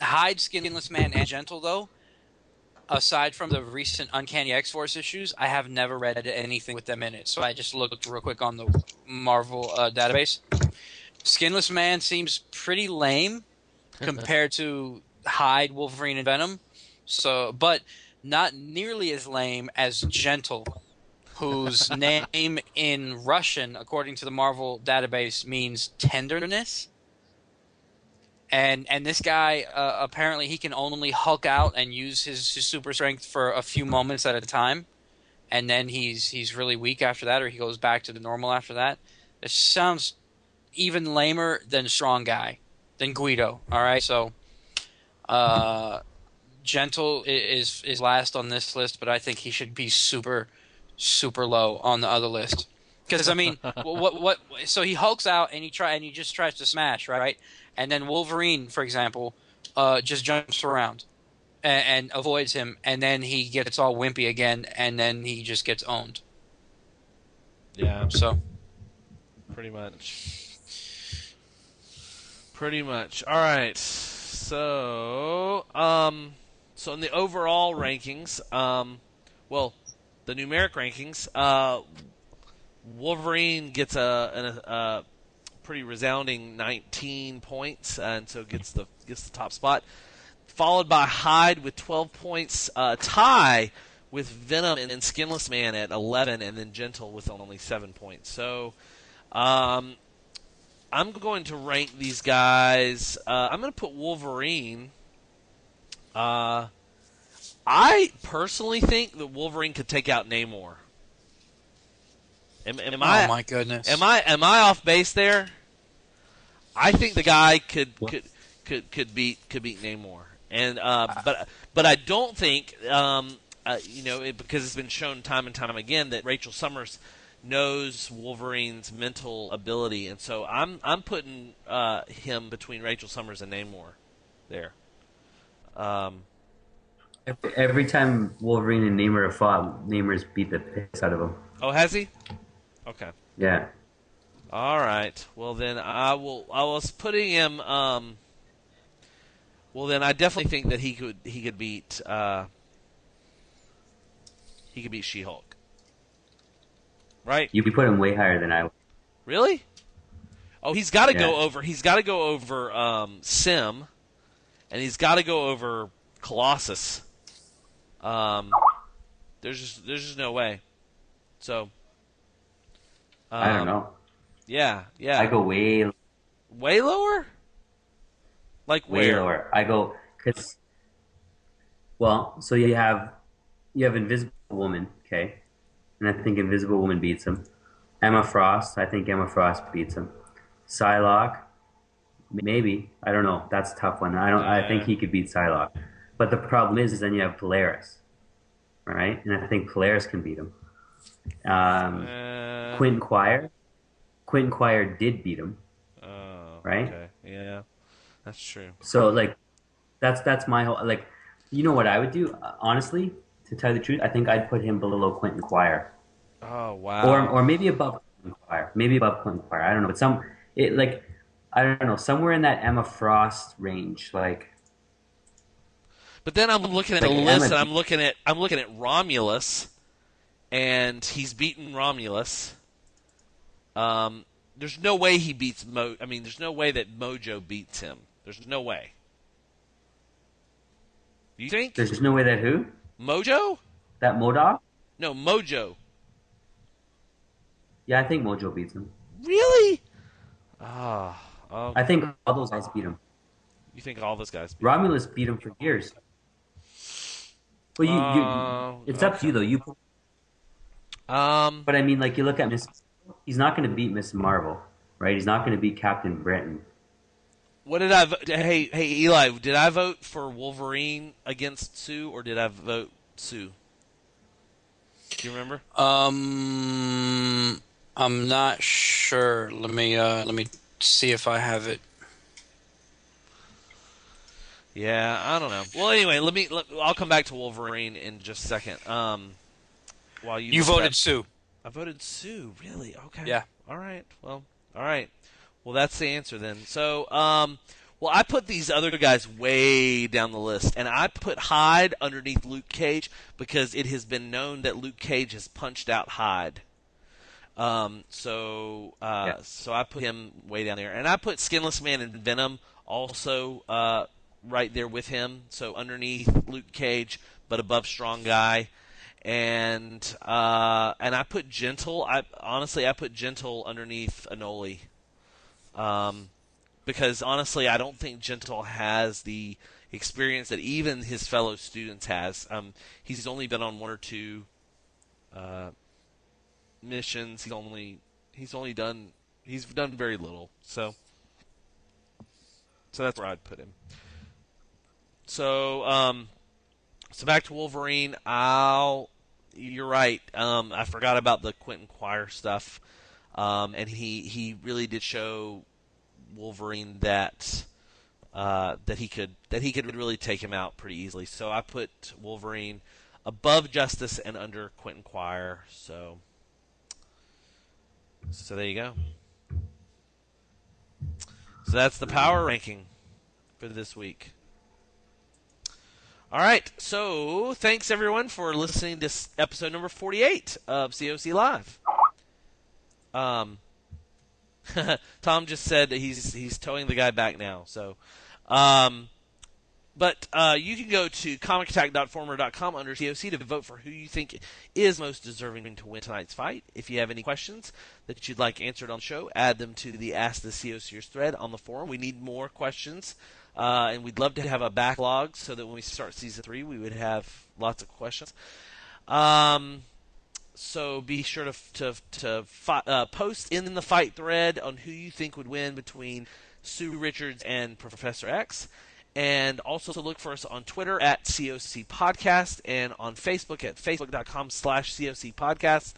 S4: Hyde, Skinless Man, and Gentle though. Aside from the recent Uncanny X Force issues, I have never read anything with them in it. So I just looked real quick on the Marvel uh, database. Skinless Man seems pretty lame compared to Hyde, Wolverine, and Venom. So, but not nearly as lame as Gentle, whose name in Russian, according to the Marvel database, means tenderness. And and this guy uh, apparently he can only Hulk out and use his, his super strength for a few moments at a time, and then he's he's really weak after that, or he goes back to the normal after that. It sounds even lamer than Strong Guy, than Guido. All right, so uh, Gentle is is last on this list, but I think he should be super super low on the other list. Because I mean, what, what what so he hulks out and he try and he just tries to smash right, and then Wolverine, for example, uh, just jumps around and, and avoids him, and then he gets all wimpy again, and then he just gets owned.
S1: Yeah.
S4: So
S1: Pretty much. Pretty much. All right. So, um, so in the overall rankings, um, well, the numeric rankings, uh, Wolverine gets a, a, a pretty resounding 19 points, and so gets the gets the top spot. Followed by Hyde with 12 points, uh, tie with Venom and, and Skinless Man at 11, and then Gentle with only seven points. So, um, I'm going to rank these guys. Uh, I'm going to put Wolverine. Uh, I personally think that Wolverine could take out Namor. Am, am I?
S4: oh my goodness.
S1: Am I? Am I off base there? I think the guy could could could could beat could beat Namor, and uh, but but I don't think um, uh, you know it, because it's been shown time and time again that Rachel Summers knows Wolverine's mental ability, and so I'm I'm putting uh, him between Rachel Summers and Namor there. Um,
S2: Every, time Wolverine and Namor have fought, Namor's beat the piss out of him.
S1: oh, has he? Okay.
S2: Yeah.
S1: All right. Well, then I will. I was putting him. Um, well, then I definitely think that he could. He could beat. Uh, he could beat She-Hulk. Right?
S2: You put him way higher than I would.
S1: Really? Oh, he's got to go over. He's got to go over um, Sim, and he's got to go over Colossus. Um, there's just there's just no way. So.
S2: I don't
S1: um,
S2: know.
S1: Yeah, yeah.
S2: I go way,
S1: Way lower? Like
S2: way
S1: where?
S2: lower. I go because, well, so you have you have Invisible Woman, okay, and I think Invisible Woman beats him. Emma Frost, I think Emma Frost beats him. Psylocke, maybe I don't know. That's a tough one. I don't. I think he could beat Psylocke, but the problem is, is then you have Polaris, right? And I think Polaris can beat him. Um,
S1: Uh,
S2: Quentin Quire, Quentin Quire did beat him.
S1: oh,
S2: right?
S1: Okay. Yeah, that's true.
S2: So like, that's that's my whole like, you know what I would do honestly. To tell you the truth, I think I'd put him below Quentin Quire,
S1: Oh wow.
S2: or or maybe above Quentin Quire, maybe above Quentin Quire. I don't know, but some it like I don't know somewhere in that Emma Frost range. Like
S1: but then I'm looking at the list, and I'm looking at I'm looking at Romulus, and he's beaten Romulus. Um, there's no way he beats Mo. I mean, there's no way that Mojo beats him. There's no way. You think
S2: there's just no way that who
S1: Mojo?
S2: that MODOK.
S1: No, Mojo.
S2: Yeah, I think Mojo beats him.
S1: Really? Ah. oh,
S2: I think all those guys beat him.
S1: you think all those guys? Beat
S2: Romulus beat him for years. Well, you,
S1: Uh,
S2: you it's up to you though. You
S1: Um,
S2: But I mean, like you look at Miss, he's not going to beat Miss Marvel, right? He's not going to beat Captain Britain.
S1: what did I? vo- Hey, hey, Eli, did I vote for Wolverine against Sue, or did I vote Sue? Do you remember?
S4: Um, I'm not sure. Let me uh, let me see if I have it.
S1: Yeah, I don't know. Well, anyway, let me. Let, I'll come back to Wolverine in just a second. Um, while you
S4: You voted
S1: that-
S4: Sue.
S1: I voted Sue. Really? Okay.
S4: Yeah.
S1: All right. Well. All right. Well, that's the answer then. So, um, well, I put these other guys way down the list, and I put Hyde underneath Luke Cage because it has been known that Luke Cage has punched out Hyde. Um, so, uh,
S2: Yeah.
S1: so I put him way down there, and I put Skinless Man and Venom also uh, right there with him. So underneath Luke Cage, but above Strong Guy, and uh, and I put Gentle. I honestly I put Gentle underneath Anole, um, because honestly I don't think Gentle has the experience that even his fellow students has. Um, he's only been on one or two uh, missions. He's only he's only done he's done very little. So so that's where I'd put him. So um, so back to Wolverine. I'll you're right. Um, I forgot about the Quentin Quire stuff. Um, and he, he really did show Wolverine that uh, that he could that he could really take him out pretty easily. So I put Wolverine above Justice and under Quentin Quire. So so there you go. So that's the power ranking for this week. All right, so thanks everyone for listening to episode number 48 of COC Live. Um, Tom just said that he's he's towing the guy back now. So, um, but uh, you can go to comicattack.forumer.com under COC to vote for who you think is most deserving to win tonight's fight. If you have any questions that you'd like answered on the show, add them to the Ask the COCers thread on the forum. We need more questions, uh, and we'd love to have a backlog so that when we start season three, we would have lots of questions. Um, so be sure to to to fi- uh, post in the fight thread on who you think would win between Sue Richards and Professor X, and also to look for us on Twitter at COC Podcast and on Facebook at facebook.com/slash COC Podcast.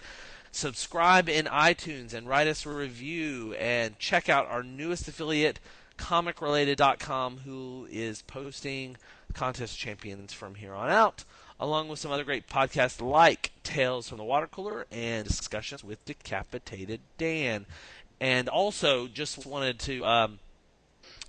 S1: Subscribe in iTunes and write us a review, and check out our newest affiliate, ComicRelated.com, who is posting contest champions from here on out along with some other great podcasts like Tales from the Water Cooler and discussions with Decapitated Dan. And also, just wanted to um,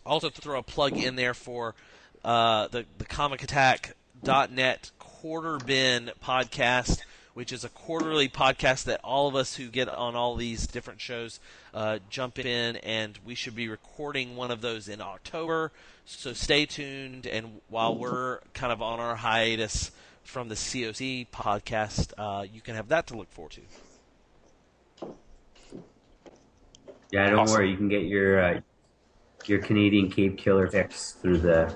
S1: also throw a plug in there for uh, the the ComicAttack.net Quarter Bin podcast, which is a quarterly podcast that all of us who get on all these different shows uh, jump in, and we should be recording one of those in October. So stay tuned, and while we're kind of on our hiatus from the COC podcast, uh, you can have that to look forward to.
S2: Yeah, don't
S5: Awesome.
S2: worry. You can get your uh, your Canadian Cape Killer fix through the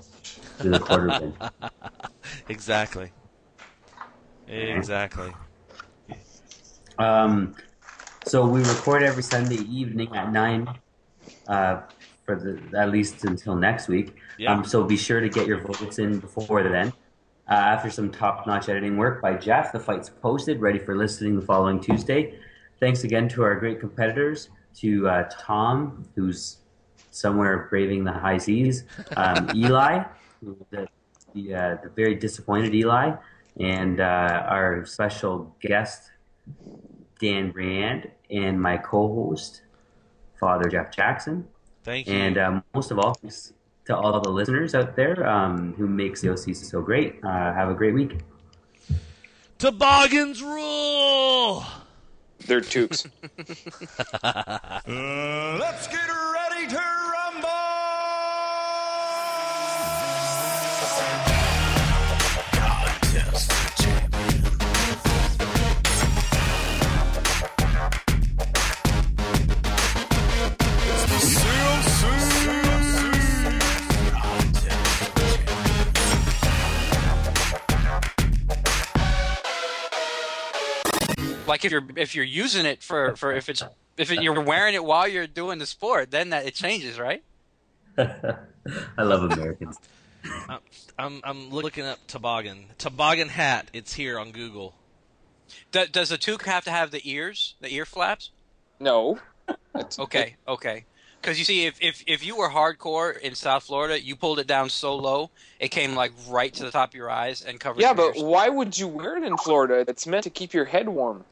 S2: through the quarter bin.
S1: Exactly. Exactly.
S2: Um, so we record every Sunday evening at nine, uh, for the at least until next week.
S1: Yeah.
S2: Um, so be sure to get your votes in before then. Uh, after some top-notch editing work by Jeff, the fight's posted, ready for listening the following Tuesday. Thanks again to our great competitors, to uh, Tom, who's somewhere braving the high seas, um, Eli, the, the, uh, the very disappointed Eli, and uh, our special guest, Dan Rand, and my co-host, Father Jeff Jackson.
S1: Thank you.
S2: And um, most of all, thanks to all the listeners out there um, who make COC so great. Uh, have a great week.
S1: Toboggans rule!
S5: They're toques.
S7: Uh, let's get ready to rumble!
S4: Like if you're if you're using it for for if it's if it, you're wearing it while you're doing the sport, then that it changes, right?
S2: I love Americans.
S1: I'm I'm looking up toboggan. Toboggan hat. It's here on Google.
S4: Do, does the toque have to have the ears, the ear flaps?
S5: no. That's-
S4: Okay, okay. Because you see, if, if if you were hardcore in South Florida, you pulled it down so low, it came like right to the top of your eyes and covered.
S5: Yeah,
S4: your
S5: but
S4: ears.
S5: why would you wear it in Florida? It's meant to keep your head warm.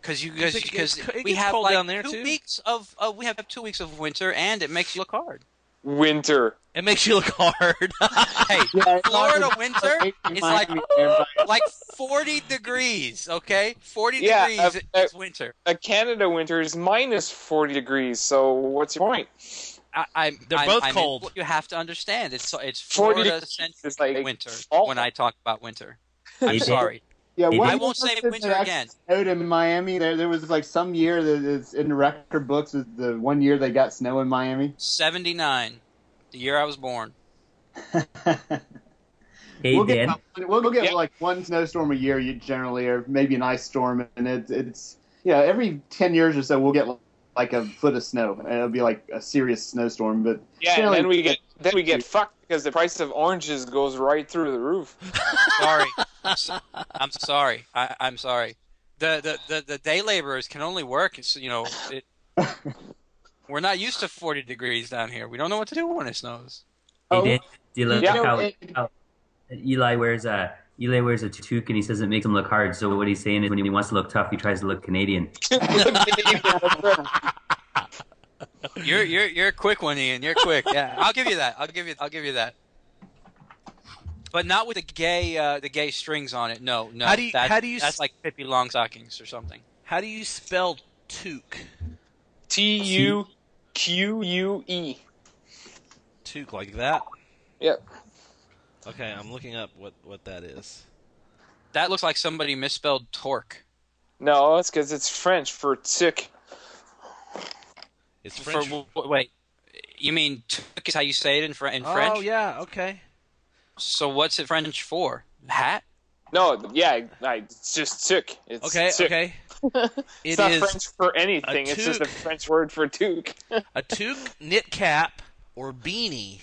S4: Because you
S1: Because
S4: guys, because we have like
S1: down there,
S4: two
S1: too.
S4: weeks of uh, we have two weeks of winter, and it makes you look hard.
S5: Winter.
S1: It makes you look hard.
S4: Hey,
S6: Yeah,
S4: Florida
S6: it's
S4: winter
S6: like
S4: is like like forty degrees. Okay, forty
S5: Yeah,
S4: degrees
S5: uh, uh,
S4: is winter.
S5: A Canada winter is minus 40 degrees, so what's your point?
S4: I, I'm,
S1: They're
S4: I'm-
S1: both
S4: I'm
S1: cold.
S4: what you have to understand it's it's
S5: 40
S4: Florida
S5: degrees
S4: centric
S5: like
S4: winter
S5: fall.
S4: when I talk about winter. I'm sorry.
S3: Yeah,
S2: Hey, I
S4: won't say
S3: it
S4: winter again.
S3: Snowed in Miami. There, there was like some year that is in the record books is the one year they got snow in Miami.
S4: Seventy nine, the year I was born.
S2: Hey,
S3: we'll
S2: Dan.
S3: get we'll, we'll get
S5: Yep.
S3: like one snowstorm a year you- generally, or maybe an ice storm, and it's it's yeah every ten years or so we'll get like a foot of snow, and it'll be like a serious snowstorm. But
S5: Yeah, and then we get then we get fucked because the price of oranges goes right through the roof.
S4: Sorry, S- I'm sorry. I, I'm sorry. The, the the the day laborers can only work. It's, you know, it, we're not used to forty degrees down here. We don't know what to do when it snows.
S2: Hey,
S3: Oh.
S2: Dan. Do you look
S5: Yeah.
S2: how, how Eli wears a Eli wears a toque and he says it makes him look hard. So what he's saying is when he wants to look tough, he tries to look Canadian.
S4: You're you're you're a quick one, Ian. You're quick. Yeah, I'll give you that. I'll give you I'll give you that. But not with the gay uh, the gay strings on it. No, no.
S1: How do you-
S4: That-
S1: how do you s-
S4: That's like Pippi Longstockings or something.
S1: How do you spell toque?
S5: T U Q U E.
S1: Toque like that?
S5: Yep.
S1: Okay, I'm looking up what what that is.
S4: That looks like somebody misspelled torque.
S5: No, it's because it's French for tick.
S1: It's French.
S4: w- wait, you mean toque is how you say it in, Fr- in French?
S1: Oh yeah, okay.
S4: So what's it French for? Hat?
S5: No, yeah, I, it's just tick. It's
S1: Okay,
S5: tick.
S1: okay.
S5: It's
S1: It
S5: not
S1: is
S5: French for anything. It's just a. French word for toque.
S1: a toque, knit cap, or beanie,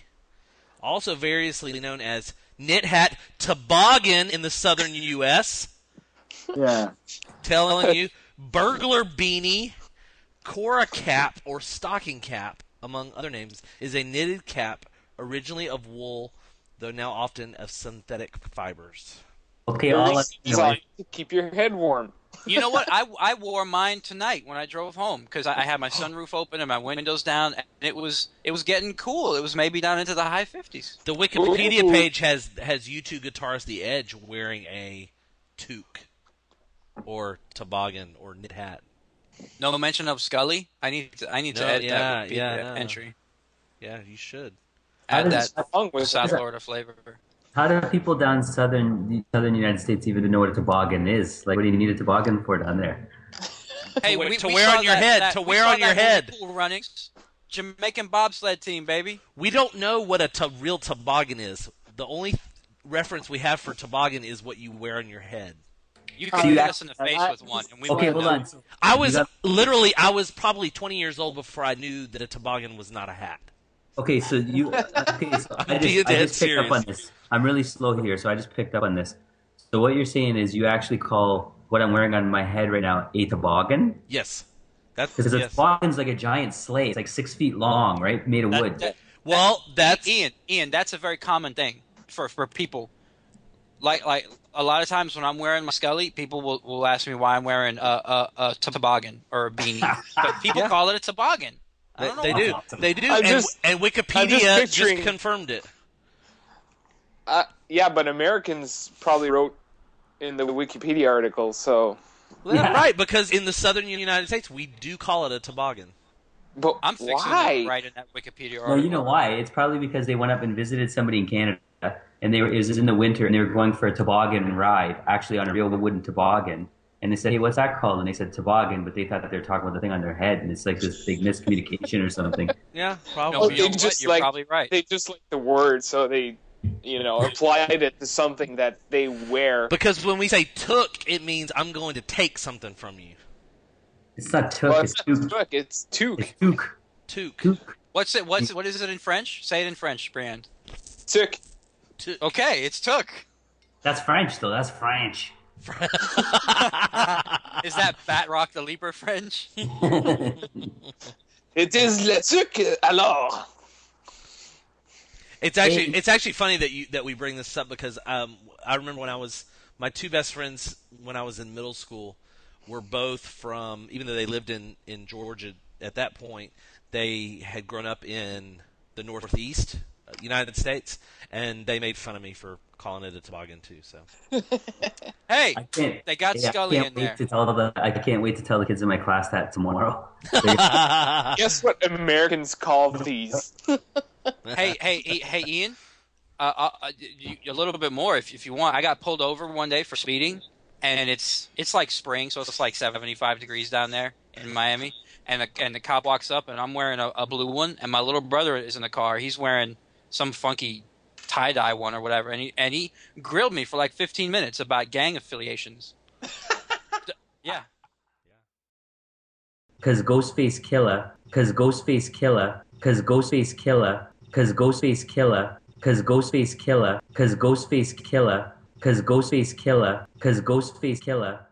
S1: also variously known as knit hat, toboggan in the southern U.S.
S2: Yeah.
S1: Telling you, burglar beanie, cora cap, or stocking cap, among other names, is a knitted cap originally of wool, though now often of synthetic fibers.
S2: Okay, all I
S5: It's
S2: know
S5: all
S2: is-
S5: to keep your head warm.
S4: You know what? I, I wore mine tonight when I drove home because I, I had my sunroof open and my windows down, and it was it was getting cool. It was maybe down into the high fifties.
S1: The Wikipedia
S5: Ooh.
S1: page has has U2 guitarist The Edge wearing a toque, or toboggan, or knit hat.
S4: No mention of Scully. I need to, I need to
S1: No,
S4: edit
S1: yeah,
S4: that
S1: yeah, no.
S4: entry.
S1: Yeah, you should.
S2: How
S4: Add
S2: does-
S4: that
S5: Along with
S4: South Florida flavor.
S2: How do people down southern the southern United States even know what a toboggan is? Like, what do you need a toboggan for down there?
S4: Hey,
S1: wear-
S4: we,
S1: to
S4: we
S1: wear on your
S4: that-
S1: head,
S4: that-
S1: to
S4: we
S1: wear
S4: saw
S1: on your
S4: that
S1: head.
S4: Cool runnings. Jamaican bobsled team, baby.
S1: We don't know what a to- real toboggan is. The only reference we have for toboggan is what you wear on your head.
S4: You can hit us in the face
S3: I-
S4: with one, and we
S2: Okay, hold
S4: know.
S2: on.
S1: I was
S2: got-
S1: literally, I was probably 20 years old before I knew that a toboggan was not a hat.
S2: Okay, so you. Uh, okay, so I just, I just picked up on this. I'm really slow here, so I just picked up on this. So what you're saying is you actually call what I'm wearing on my head right now a toboggan?
S1: Yes. That's
S2: Because a toboggan's like a giant sleigh. It's like six feet long, right? Made of
S4: That-
S2: wood.
S4: that-
S1: Well, that's
S4: Ian. Ian, that's a very common thing for for people. Like like a lot of times when I'm wearing my Scully, people will, will ask me why I'm wearing a, a, a toboggan or a beanie, but people
S1: Yeah.
S4: call it a toboggan. I
S1: they,
S4: don't
S1: they do.
S2: awesome.
S1: They do. And,
S5: just-
S1: and
S5: I'm just
S1: Wikipedia just, confirmed it.
S5: Uh, yeah, but Americans probably wrote in the Wikipedia article, so.
S1: Well,
S2: Yeah.
S1: Right, because in the southern United States, we do call it a toboggan.
S5: But
S4: I'm fixing
S5: why?
S4: it right in that Wikipedia
S2: No,
S4: article.
S2: you know why? It's probably because they went up and visited somebody in Canada, and they were it was in the winter, and they were going for a toboggan ride, actually on a real wooden toboggan. And they said, "Hey, what's that called?" And they said toboggan, but they thought that they were talking about the thing on their head, and it's like this big miscommunication or something.
S1: Yeah, probably.
S5: Well,
S4: you know
S5: they
S4: what?
S5: just,
S4: You're
S5: like-
S4: probably right.
S5: They just like the word, so they, you know, applied it to something that they wear.
S1: because when we say took, it means I'm going to take something from you.
S2: It's not took,
S5: Well,
S2: it's
S5: it's not
S2: toque.
S5: toque, it's toque.
S2: It's toque.
S1: Took.
S2: Toque.
S4: What's it? What's what is it in French? Say it in French, Brand.
S5: Toque.
S1: Took.
S4: Okay, it's took.
S2: That's French, though. That's French.
S4: Is that Batroc the Leaper French?
S5: It is le toque, alors.
S1: It's actually it's actually funny that you that we bring this up because um, I remember when I was my two best friends when I was in middle school were both from even though they lived in in Georgia at that point they had grown up in the Northeast uh, United States and they made fun of me for calling it a toboggan too. So
S4: Hey,
S2: I.
S4: They got
S2: yeah,
S4: Scully
S2: I can't
S4: in
S2: wait
S4: there.
S2: To tell the, I can't wait to tell the kids in my class that tomorrow.
S5: Guess what Americans call these?
S4: hey, hey, hey, hey, Ian. Uh, uh, uh, you, a little bit more if if you want. I got pulled over one day for speeding, and it's it's like spring, so it's like 75 degrees down there in Miami. And the, and the cop walks up, and I'm wearing a, a blue one, and my little brother is in the car. He's wearing some funky tie dye one or whatever, and he and he grilled me for like 15 minutes about gang affiliations. D- yeah,
S2: Cause Ghostface Killer, cause Ghostface Killer, cause Ghostface Killer, cause Ghostface Killer, cause Ghostface Killer, cause Ghostface Killer, cause Ghostface Killer, cause Ghostface Killer,